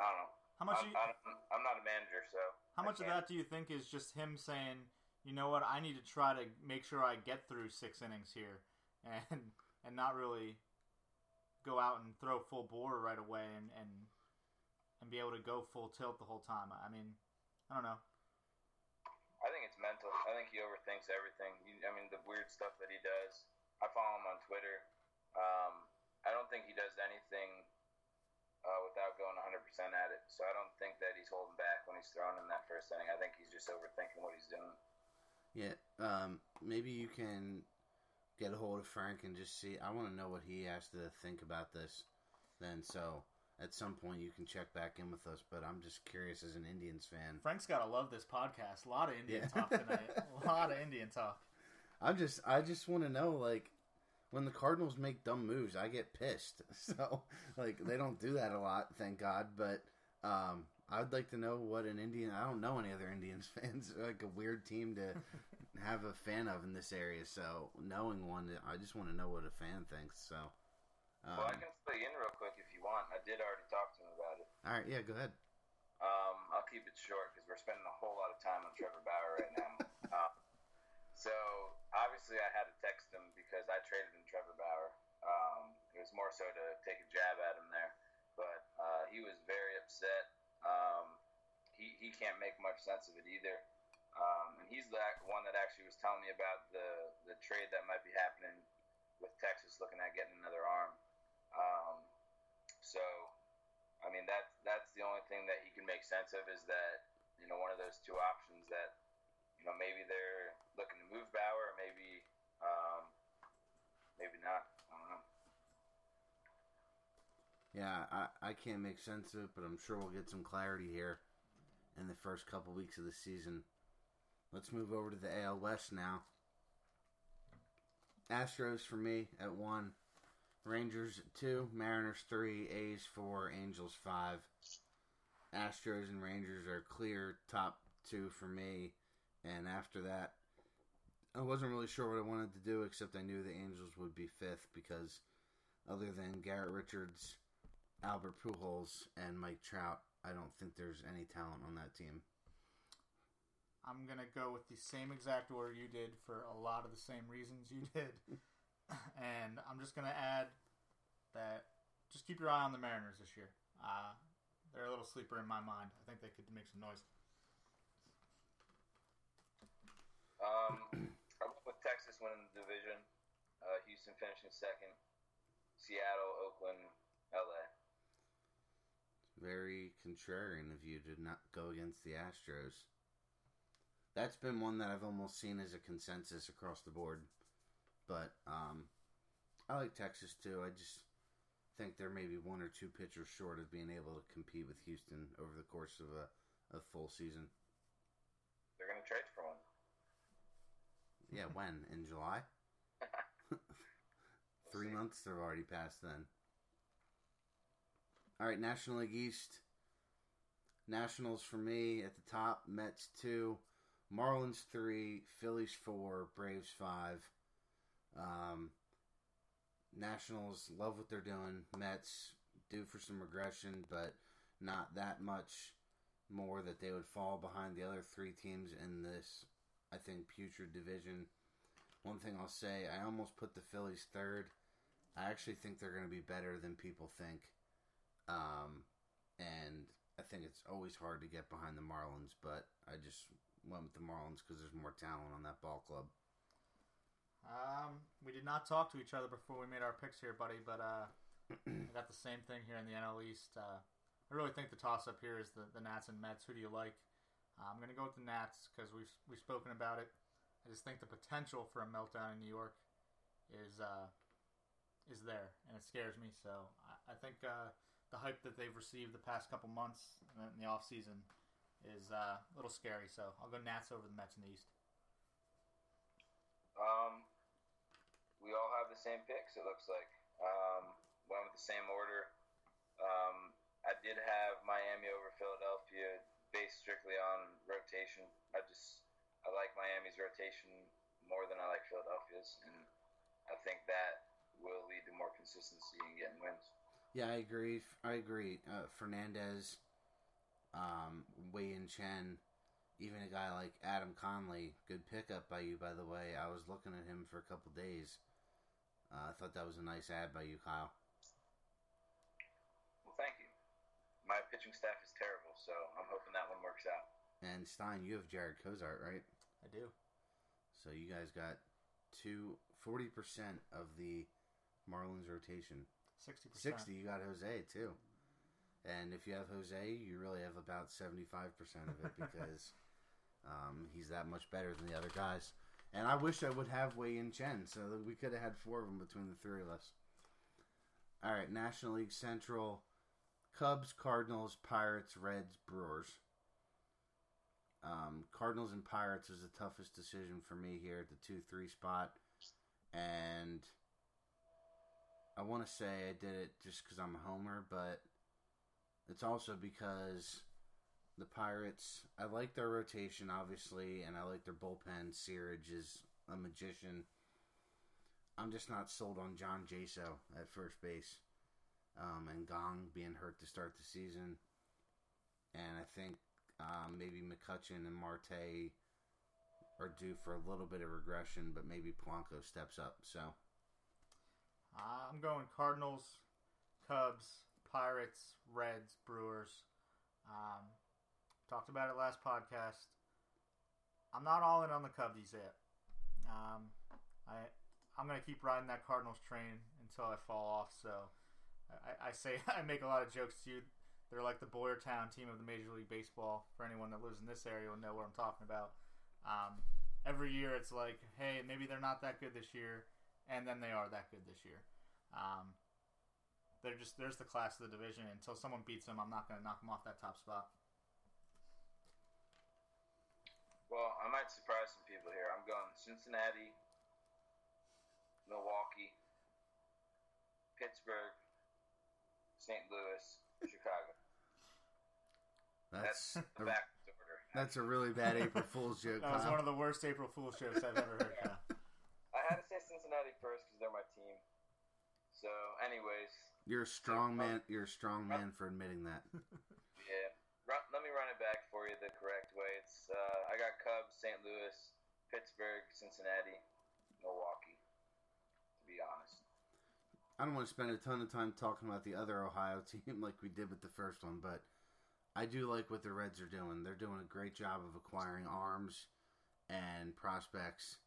[SPEAKER 3] I don't know.
[SPEAKER 2] How much?
[SPEAKER 3] I'm,
[SPEAKER 2] you,
[SPEAKER 3] I'm, I'm not a manager, so
[SPEAKER 2] How
[SPEAKER 3] I
[SPEAKER 2] much of that do you think is just him saying, you know what, I need to try to make sure I get through six innings here, and and not really go out and throw full bore right away and and and be able to go full tilt the whole time. I mean, I don't know.
[SPEAKER 3] I think it's mental. I think he overthinks everything. He, I mean, the weird stuff that he does. I follow him on Twitter. Um, I don't think he does anything uh, without going 100% at it. So I don't think that he's holding back when he's throwing in that first inning. I think he's just overthinking what he's doing.
[SPEAKER 1] Yeah, um, maybe you can get a hold of Frank and just see. I want to know what he has to think about this. Then, so at some point you can check back in with us. But I'm just curious as an Indians fan.
[SPEAKER 2] Frank's gotta love this podcast. A lot of Indian
[SPEAKER 1] Yeah.
[SPEAKER 2] talk tonight. A lot of Indian talk.
[SPEAKER 1] I'm just, I just want to know, like, when the Cardinals make dumb moves, I get pissed. So, like, they don't do that a lot, thank God. But um, I'd like to know what an Indian. I don't know any other Indians fans. Like a weird team to have a fan of in this area. So, knowing one, I just want to know what a fan thinks. So, um,
[SPEAKER 3] well, I can fill you in real quick if you want. I did already talk to him about it.
[SPEAKER 1] all right, yeah, go ahead.
[SPEAKER 3] Um, I'll keep it short because we're spending a whole lot of time on Trevor Bauer right now. uh, so obviously, I had to text him because I traded in Trevor Bauer. Um, it was more so to take a jab at him there, but uh, he was very upset. Um, he he can't make much sense of it either. Um, and he's the one that actually was telling me about the the trade that might be happening with Texas, looking at getting another arm. Um, so I mean, that's that's the only thing that he can make sense of is that you know one of those two options that you know maybe they're looking to move Bauer, or maybe um, maybe not. I don't know.
[SPEAKER 1] Yeah, I, I can't make sense of it, but I'm sure we'll get some clarity here in the first couple weeks of the season. Let's move over to the AL West now. Astros for me at one, Rangers at two, Mariners three, A's four, Angels five. Astros and Rangers are clear top two for me, and after that, I wasn't really sure what I wanted to do, except I knew the Angels would be fifth because, other than Garrett Richards, Albert Pujols, and Mike Trout, I don't think there's any talent on that team.
[SPEAKER 2] I'm gonna go with the same exact order you did for a lot of the same reasons you did, and I'm just gonna add that just keep your eye on the Mariners this year. Uh, they're a little sleeper in my mind. I think they could make some noise.
[SPEAKER 3] Um, I went with Texas winning the division. Uh, Houston finishing second. Seattle, Oakland, LA.
[SPEAKER 1] Very contrarian of you to not go against the Astros. That's been one that I've almost seen as a consensus across the board. But um, I like Texas too. I just think they're maybe one or two pitchers short of being able to compete with Houston over the course of a, a full season.
[SPEAKER 3] They're going to trade for one.
[SPEAKER 1] Yeah, when? In July? Three
[SPEAKER 3] see.
[SPEAKER 1] months have already passed then. All right, National League East. Nationals for me at the top. Mets two, Marlins three, Phillies four, Braves five. Um, Nationals love what they're doing. Mets due for some regression, but not that much more that they would fall behind the other three teams in this, I think, putrid division. One thing I'll say, I almost put the Phillies third. I actually think they're going to be better than people think. Um, and I think it's always hard to get behind the Marlins, but I just went with the Marlins because there's more talent on that ball club.
[SPEAKER 2] Um, we did not talk to each other before we made our picks here, buddy. But uh, I got the same thing here in the NL East. Uh, I really think the toss-up here is the, the Nats and Mets. Who do you like? Uh, I'm going to go with the Nats because we've we've spoken about it. I just think the potential for a meltdown in New York is uh, is there, and it scares me. So I, I think uh, the hype that they've received the past couple months in the off season is uh, a little scary. So I'll go Nats over the Mets in the East.
[SPEAKER 3] Um, we all have the same picks. It looks like. Um, went with the same order. Um, I did have Miami over Philadelphia, based strictly on rotation. I just I like Miami's rotation more than I like Philadelphia's, and I think that will lead to more consistency in getting wins.
[SPEAKER 1] Yeah, I agree. I agree. Uh, Fernandez, um, Wei-Yin Chen, even a guy like Adam Conley, good pickup by you, by the way. I was looking at him for a couple days. Uh, I thought that was a nice add by you, Kyle.
[SPEAKER 3] Well, thank you. My pitching staff is terrible, so I'm hoping that one works out.
[SPEAKER 1] And Stein, you have Jarred Cosart, right?
[SPEAKER 2] I do.
[SPEAKER 1] So you guys got two, 40% of the Marlins rotation.
[SPEAKER 2] Sixty percent.
[SPEAKER 1] 60, you got Jose, too. And if you have Jose, you really have about 75% of it because um, he's that much better than the other guys. And I wish I would have Wei-Yin Chen, so that we could have had four of them between the three of us. All right, National League Central Cubs, Cardinals, Pirates, Reds, Brewers. Um, Cardinals and Pirates is the toughest decision for me here at the 2 3 spot. And I want to say I did it just because I'm a homer, but it's also because the Pirates, I like their rotation, obviously, and I like their bullpen. Searage is a magician. I'm just not sold on John Jaso at first base. Um, and Kang being hurt to start the season. And I think um, maybe McCutcheon and Marte are due for a little bit of regression, but maybe Polanco steps up. So
[SPEAKER 2] Uh, I'm going Cardinals, Cubs, Pirates, Reds, Brewers. Um, talked about it last podcast. I'm not all in on the Cubbies yet. Um, I I'm gonna keep riding that Cardinals train until I fall off. So I, I say I make a lot of jokes to you. They're like the Boyertown team of the Major League Baseball. For anyone that lives in this area will know what I'm talking about. Um, every year it's like, hey, maybe they're not that good this year, and then they are that good this year. Um, they're just there's the class of the division. Until someone beats them, I'm not going to knock them off that top spot.
[SPEAKER 3] Well, I might surprise some people here. I'm going Cincinnati, Milwaukee, Pittsburgh, St. Louis, Chicago.
[SPEAKER 1] That's
[SPEAKER 3] That's the
[SPEAKER 1] a,
[SPEAKER 3] backwards order.
[SPEAKER 1] that's a really bad April Fool's joke.
[SPEAKER 2] That was
[SPEAKER 1] Kyle.
[SPEAKER 2] one of the worst April Fool's jokes I've ever heard. Kyle.
[SPEAKER 3] I had to say Cincinnati first because they're my team. So, anyways,
[SPEAKER 1] You're a strong man. You're a strong man for admitting that.
[SPEAKER 3] yeah. Run, let me run it back for you the correct way. It's uh, I got Cubs, St. Louis, Pittsburgh, Cincinnati, Milwaukee. To be honest.
[SPEAKER 1] I don't want to spend a ton of time talking about the other Ohio team like we did with the first one, but I do like what the Reds are doing. They're doing a great job of acquiring arms and prospects,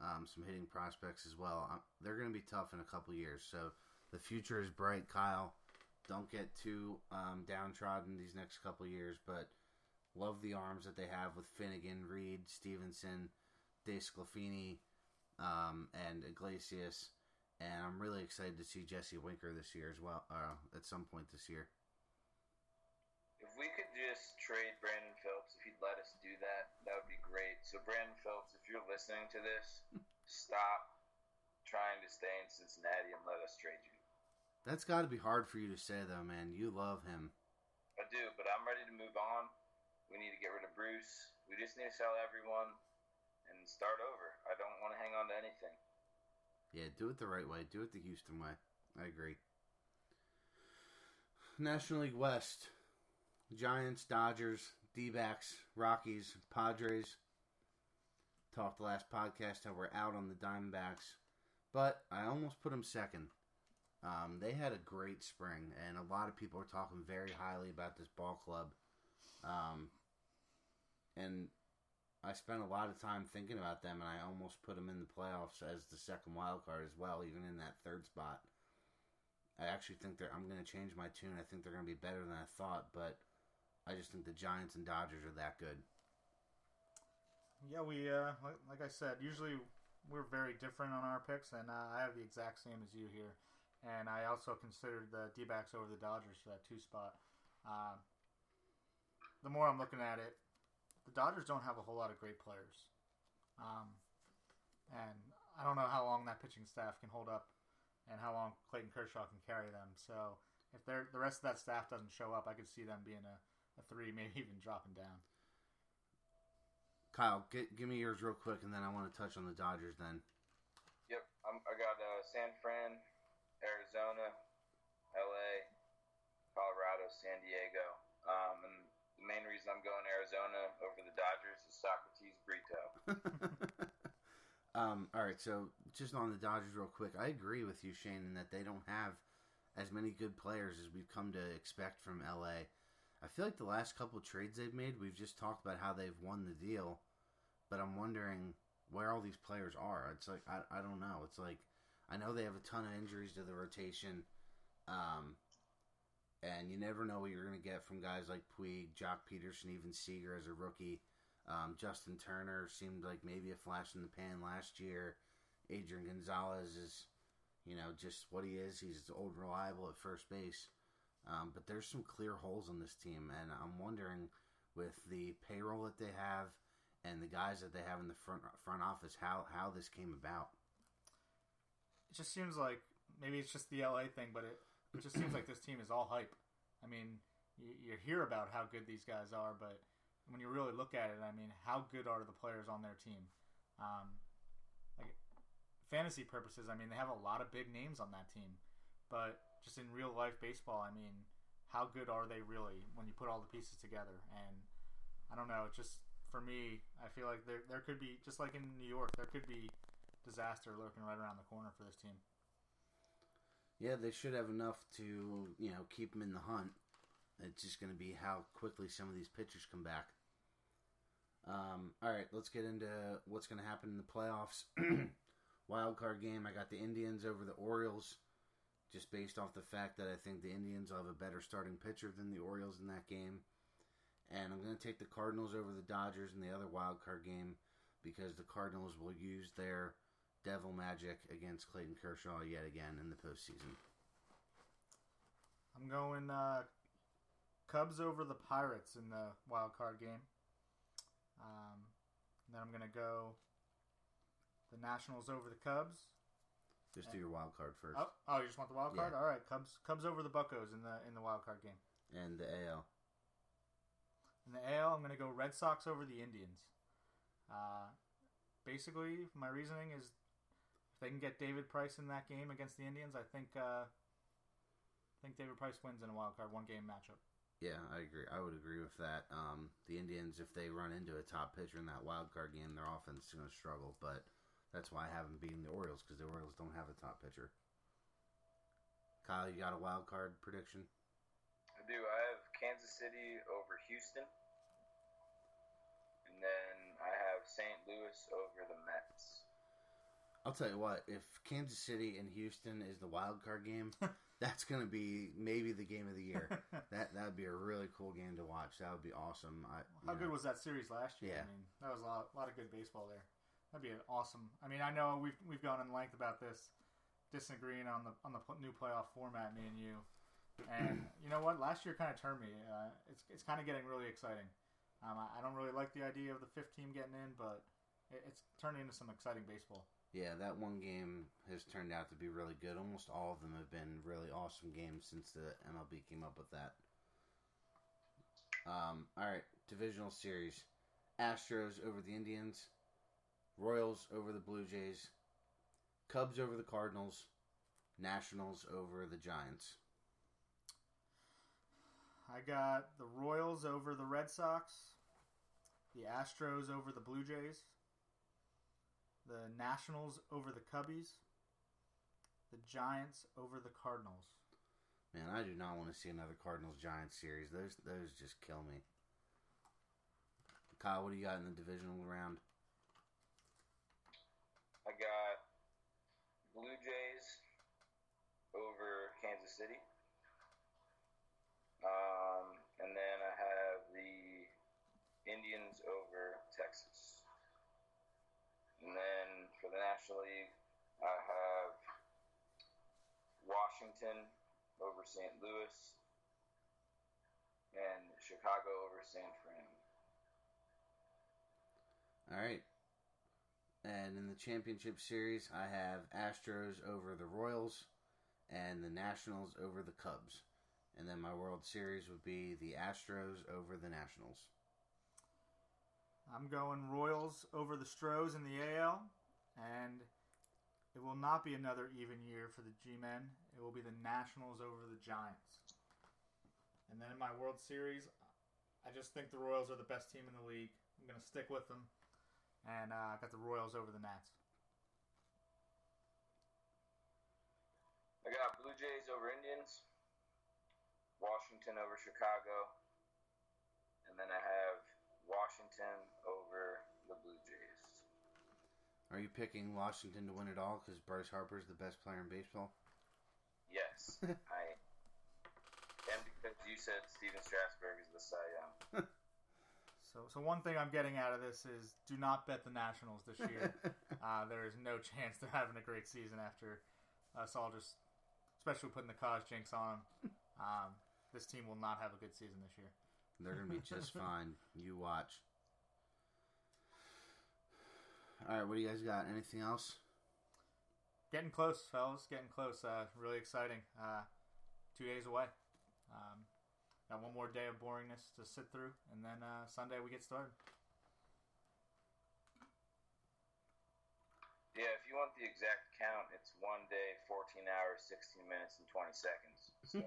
[SPEAKER 1] um, some hitting prospects as well. Um, they're going to be tough in a couple years, so the future is bright. Kyle, don't get too um, downtrodden these next couple years, but love the arms that they have with Finnegan, Reed, Stephenson, De Sclafini, um, and Iglesias and I'm really excited to see Jesse Winker this year as well. Uh, at some point this year.
[SPEAKER 3] If we could just trade Brandon Phillips, if he'd let us do that, that would be great. So, Brandon Phillips, if you're listening to this, stop trying to stay in Cincinnati and let us trade you.
[SPEAKER 1] That's got to be hard for you to say, though, man. You love him.
[SPEAKER 3] I do, but I'm ready to move on. We need to get rid of Bruce. We just need to sell everyone and start over. I don't want to hang on to anything.
[SPEAKER 1] Yeah, do it the right way. Do it the Houston way. I agree. National League West: Giants, Dodgers, D-backs, Rockies, Padres. Talked the last podcast how we're out on the Diamondbacks, but I almost put them second. Um, they had a great spring, and a lot of people are talking very highly about this ball club. Um, and I spent a lot of time thinking about them, and I almost put them in the playoffs as the second wild card as well, even in that third spot. I actually think they're. I'm going to change my tune. I think they're going to be better than I thought, but I just think the Giants and Dodgers are that good.
[SPEAKER 2] Yeah, we uh, like, I said, usually we're very different on our picks, and uh, I have the exact same as you here. And I also considered the D-backs over the Dodgers for that two spot. Uh, the more I'm looking at it, the Dodgers don't have a whole lot of great players, um, and I don't know how long that pitching staff can hold up, and how long Clayton Kershaw can carry them. So if they're, the rest of that staff doesn't show up, I could see them being a, a three, maybe even dropping down.
[SPEAKER 1] Kyle, get, give me yours real quick, and then I want to touch on the Dodgers. Then
[SPEAKER 3] Yep, I'm, I got uh, San Fran, Arizona, LA, Colorado, San Diego. Um, and the main reason I'm going to Arizona over the Dodgers is Socrates Brito.
[SPEAKER 1] um, all right, so just on the Dodgers, real quick, I agree with you, Shane, in that they don't have as many good players as we've come to expect from LA. I feel like the last couple trades they've made, we've just talked about how they've won the deal, but I'm wondering where all these players are. It's like I, I don't know. It's like I know they have a ton of injuries to the rotation, um, and you never know what you're going to get from guys like Puig, Joc Pederson, even Seager as a rookie. Um, Justin Turner seemed like maybe a flash in the pan last year. Adrian Gonzalez is, you know, just what he is. He's old reliable at first base. Um, but there's some clear holes in this team, and I'm wondering with the payroll that they have and the guys that they have in the front front office how how this came about.
[SPEAKER 2] It just seems like maybe it's just the LA thing, but it, it just seems like this team is all hype. I mean, you, you hear about how good these guys are, but when you really look at it, I mean, how good are the players on their team? Um, like fantasy purposes, I mean, they have a lot of big names on that team, but just in real life baseball, I mean, how good are they really when you put all the pieces together? And I don't know, just for me, I feel like there there could be just like in New York, there could be disaster lurking right around the corner for this team.
[SPEAKER 1] Yeah, they should have enough to you know keep them in the hunt. It's just going to be how quickly some of these pitchers come back. Um, all right, let's get into what's going to happen in the playoffs. Wild card game. I got the Indians over the Orioles, just based off the fact that I think the Indians will have a better starting pitcher than the Orioles in that game. And I'm going to take the Cardinals over the Dodgers in the other wild card game because the Cardinals will use their devil magic against Clayton Kershaw yet again in the postseason.
[SPEAKER 2] I'm going uh, Cubs over the Pirates in the wild card game. Um, then I'm gonna go the Nationals over the Cubs.
[SPEAKER 1] Just do your wild card first.
[SPEAKER 2] Oh, oh, you just want the wild card?
[SPEAKER 1] Yeah.
[SPEAKER 2] All right, Cubs Cubs over the Buccos in the in the wild card game.
[SPEAKER 1] And the AL.
[SPEAKER 2] In the AL, I'm gonna go Red Sox over the Indians. Uh, basically, my reasoning is if they can get David Price in that game against the Indians, I think uh, I think David Price wins in a wild card one game matchup.
[SPEAKER 1] Yeah, I agree. I would agree with that. Um, the Indians, if they run into a top pitcher in that wild card game, their offense is going to struggle. But that's why I haven't beaten the Orioles because the Orioles don't have a top pitcher. Kyle, you got a wild card prediction?
[SPEAKER 3] I do. I have Kansas City over Houston. And then I have St. Louis over the Mets.
[SPEAKER 1] I'll tell you what. If Kansas City and Houston is the wild card game, that's going to be maybe the game of the year. that that would be a really cool game to watch. That would be awesome. I,
[SPEAKER 2] How good
[SPEAKER 1] know,
[SPEAKER 2] was that series last year?
[SPEAKER 1] Yeah.
[SPEAKER 2] I mean, that was a lot, a lot of good baseball there. That'd be an awesome. I mean, I know we've we've gone in length about this, disagreeing on the on the new playoff format, me and you. And you know what? Last year kind of turned me. Uh, it's it's kind of getting really exciting. Um, I, I don't really like the idea of the fifth team getting in, but it, it's turning into some exciting baseball.
[SPEAKER 1] Yeah, that one game has turned out to be really good. Almost all of them have been really awesome games since the MLB came up with that. Um, all right, divisional series: Astros over the Indians, Royals over the Blue Jays, Cubs over the Cardinals, Nationals over the Giants.
[SPEAKER 2] I got the Royals over the Red Sox, the Astros over the Blue Jays, the Nationals over the Cubbies, the Giants over the Cardinals.
[SPEAKER 1] Man, I do not want to see another Cardinals Giants series. Those those just kill me. Kyle, what do you got in the divisional round?
[SPEAKER 3] I got Blue Jays over Kansas City. Um, and then I have the Indians over Texas. And then for the National League, I have Washington over St. Louis and Chicago over San Fran.
[SPEAKER 1] All right. And in the championship series, I have Astros over the Royals and the Nationals over the Cubs. And then my World Series would be the Astros over the Nationals.
[SPEAKER 2] I'm going Royals over the Stros in the AL, and it will not be another even year for the G-men. It will be the Nationals over the Giants. And then in my World Series, I just think the Royals are the best team in the league. I'm going to stick with them, and uh, I got the Royals over the Nats.
[SPEAKER 3] I got Blue Jays over Indians, Washington over Chicago, and then I have Washington over the Blue Jays.
[SPEAKER 1] Are you picking Washington to win it all because Bryce Harper is the best player in baseball?
[SPEAKER 3] Yes, I am because you said Stephen Strasburg is the Cy Young.
[SPEAKER 2] So, so one thing I'm getting out of this is do not bet the Nationals this year. uh, there is no chance they're having a great season after us all just, especially putting the cause jinx on them. Um, this team will not have a good season this year.
[SPEAKER 1] They're going to be just fine. You watch. All right, what do you guys got? Anything else?
[SPEAKER 2] Getting close, fellas. Getting close. Uh, really exciting. Uh, two days away. Um, got one more day of boringness to sit through, and then uh, Sunday we get started.
[SPEAKER 3] Yeah, if you want the exact count, it's one day, 14 hours, 16 minutes, and 20 seconds. So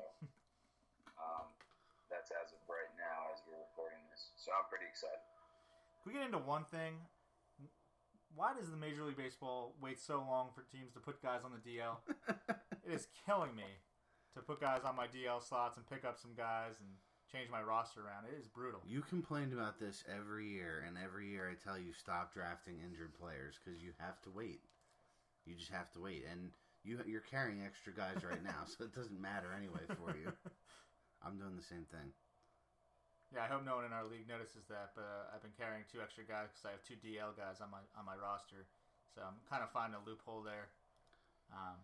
[SPEAKER 3] um, that's as of right now as we're recording this. So I'm pretty excited.
[SPEAKER 2] Can we get into one thing? Why does the Major League Baseball wait so long for teams to put guys on the DL? it is killing me to put guys on my DL slots and pick up some guys and change my roster around. It is brutal.
[SPEAKER 1] You complained about this every year, and every year I tell you stop drafting injured players because you have to wait. You just have to wait, and you you're carrying extra guys right now, so it doesn't matter anyway for you. I'm doing the same thing.
[SPEAKER 2] Yeah, I hope no one in our league notices that, but uh, I've been carrying two extra guys because I have two DL guys on my on my roster, so I'm kind of finding a loophole there. Um,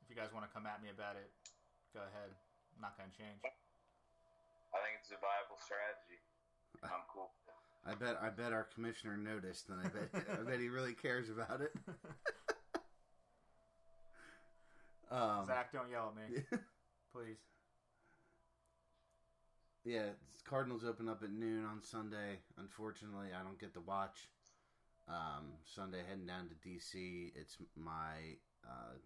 [SPEAKER 2] if you guys want to come at me about it, go ahead. not going to change.
[SPEAKER 3] I think it's a viable strategy. I'm cool.
[SPEAKER 1] I bet I bet our commissioner noticed, and I bet I bet he really cares about it. um,
[SPEAKER 2] Zach, don't yell at me, please.
[SPEAKER 1] Yeah, Cardinals open up at noon on Sunday. Unfortunately, I don't get to watch. Um, Sunday, heading down to DC. It's my uh,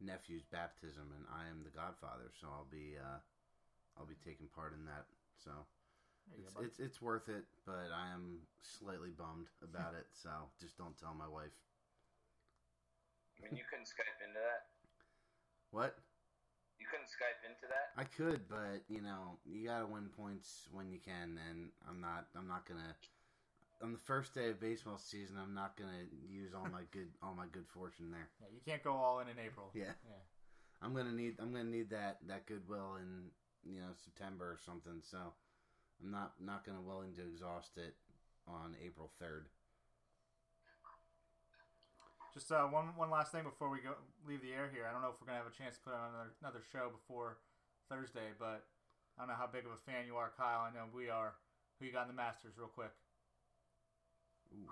[SPEAKER 1] nephew's baptism, and I am the godfather, so I'll be uh, I'll be taking part in that. So it's
[SPEAKER 2] go,
[SPEAKER 1] it's it's worth it, but I am slightly bummed about it. So just don't tell my wife.
[SPEAKER 3] I mean, you couldn't Skype into that.
[SPEAKER 1] What?
[SPEAKER 3] You couldn't Skype into that.
[SPEAKER 1] I could, but you know, you gotta win points when you can, and I'm not. I'm not gonna. On the first day of baseball season, I'm not gonna use all my good all my good fortune there.
[SPEAKER 2] yeah, you can't go all in in April.
[SPEAKER 1] Yeah.
[SPEAKER 2] yeah.
[SPEAKER 1] I'm gonna need. I'm gonna need that that goodwill in you know September or something. So I'm not not gonna willing to exhaust it on April third.
[SPEAKER 2] Just uh, one one last thing before we go leave the air here. I don't know if we're gonna have a chance to put on another another show before Thursday, but I don't know how big of a fan you are, Kyle. I know we are. Who you got in the Masters, real quick?
[SPEAKER 1] Ooh.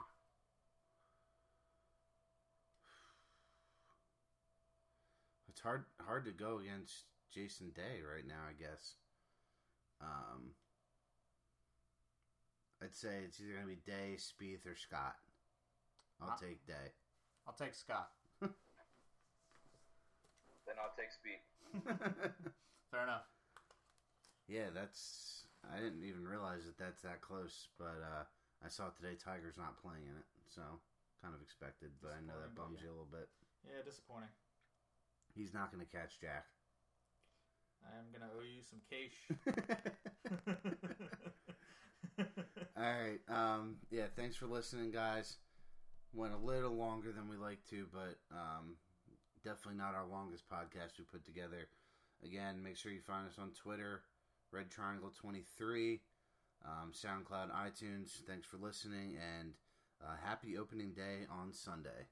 [SPEAKER 1] It's hard hard to go against Jason Day right now. I guess. Um, I'd say it's either gonna be Day, Spieth, or Scott. I'll
[SPEAKER 2] Ah.
[SPEAKER 1] take Day.
[SPEAKER 2] I'll take Scott.
[SPEAKER 3] Then I'll take Spieth.
[SPEAKER 2] Fair enough.
[SPEAKER 1] yeah, that's. I didn't even realize that that's that close, but uh, I saw today Tiger's not playing in it, so kind of expected. But I know that bums
[SPEAKER 2] but
[SPEAKER 1] you a little bit.
[SPEAKER 2] Yeah, disappointing.
[SPEAKER 1] He's not going to catch Jack.
[SPEAKER 2] I am gonna owe you some cash.
[SPEAKER 1] All right. Um, yeah, thanks for listening, guys. Went a little longer than we like to, but um, definitely not our longest podcast we put together. Again, make sure you find us on Twitter, Red Triangle 23, um, SoundCloud, iTunes. Thanks for listening, and uh, happy opening day on Sunday.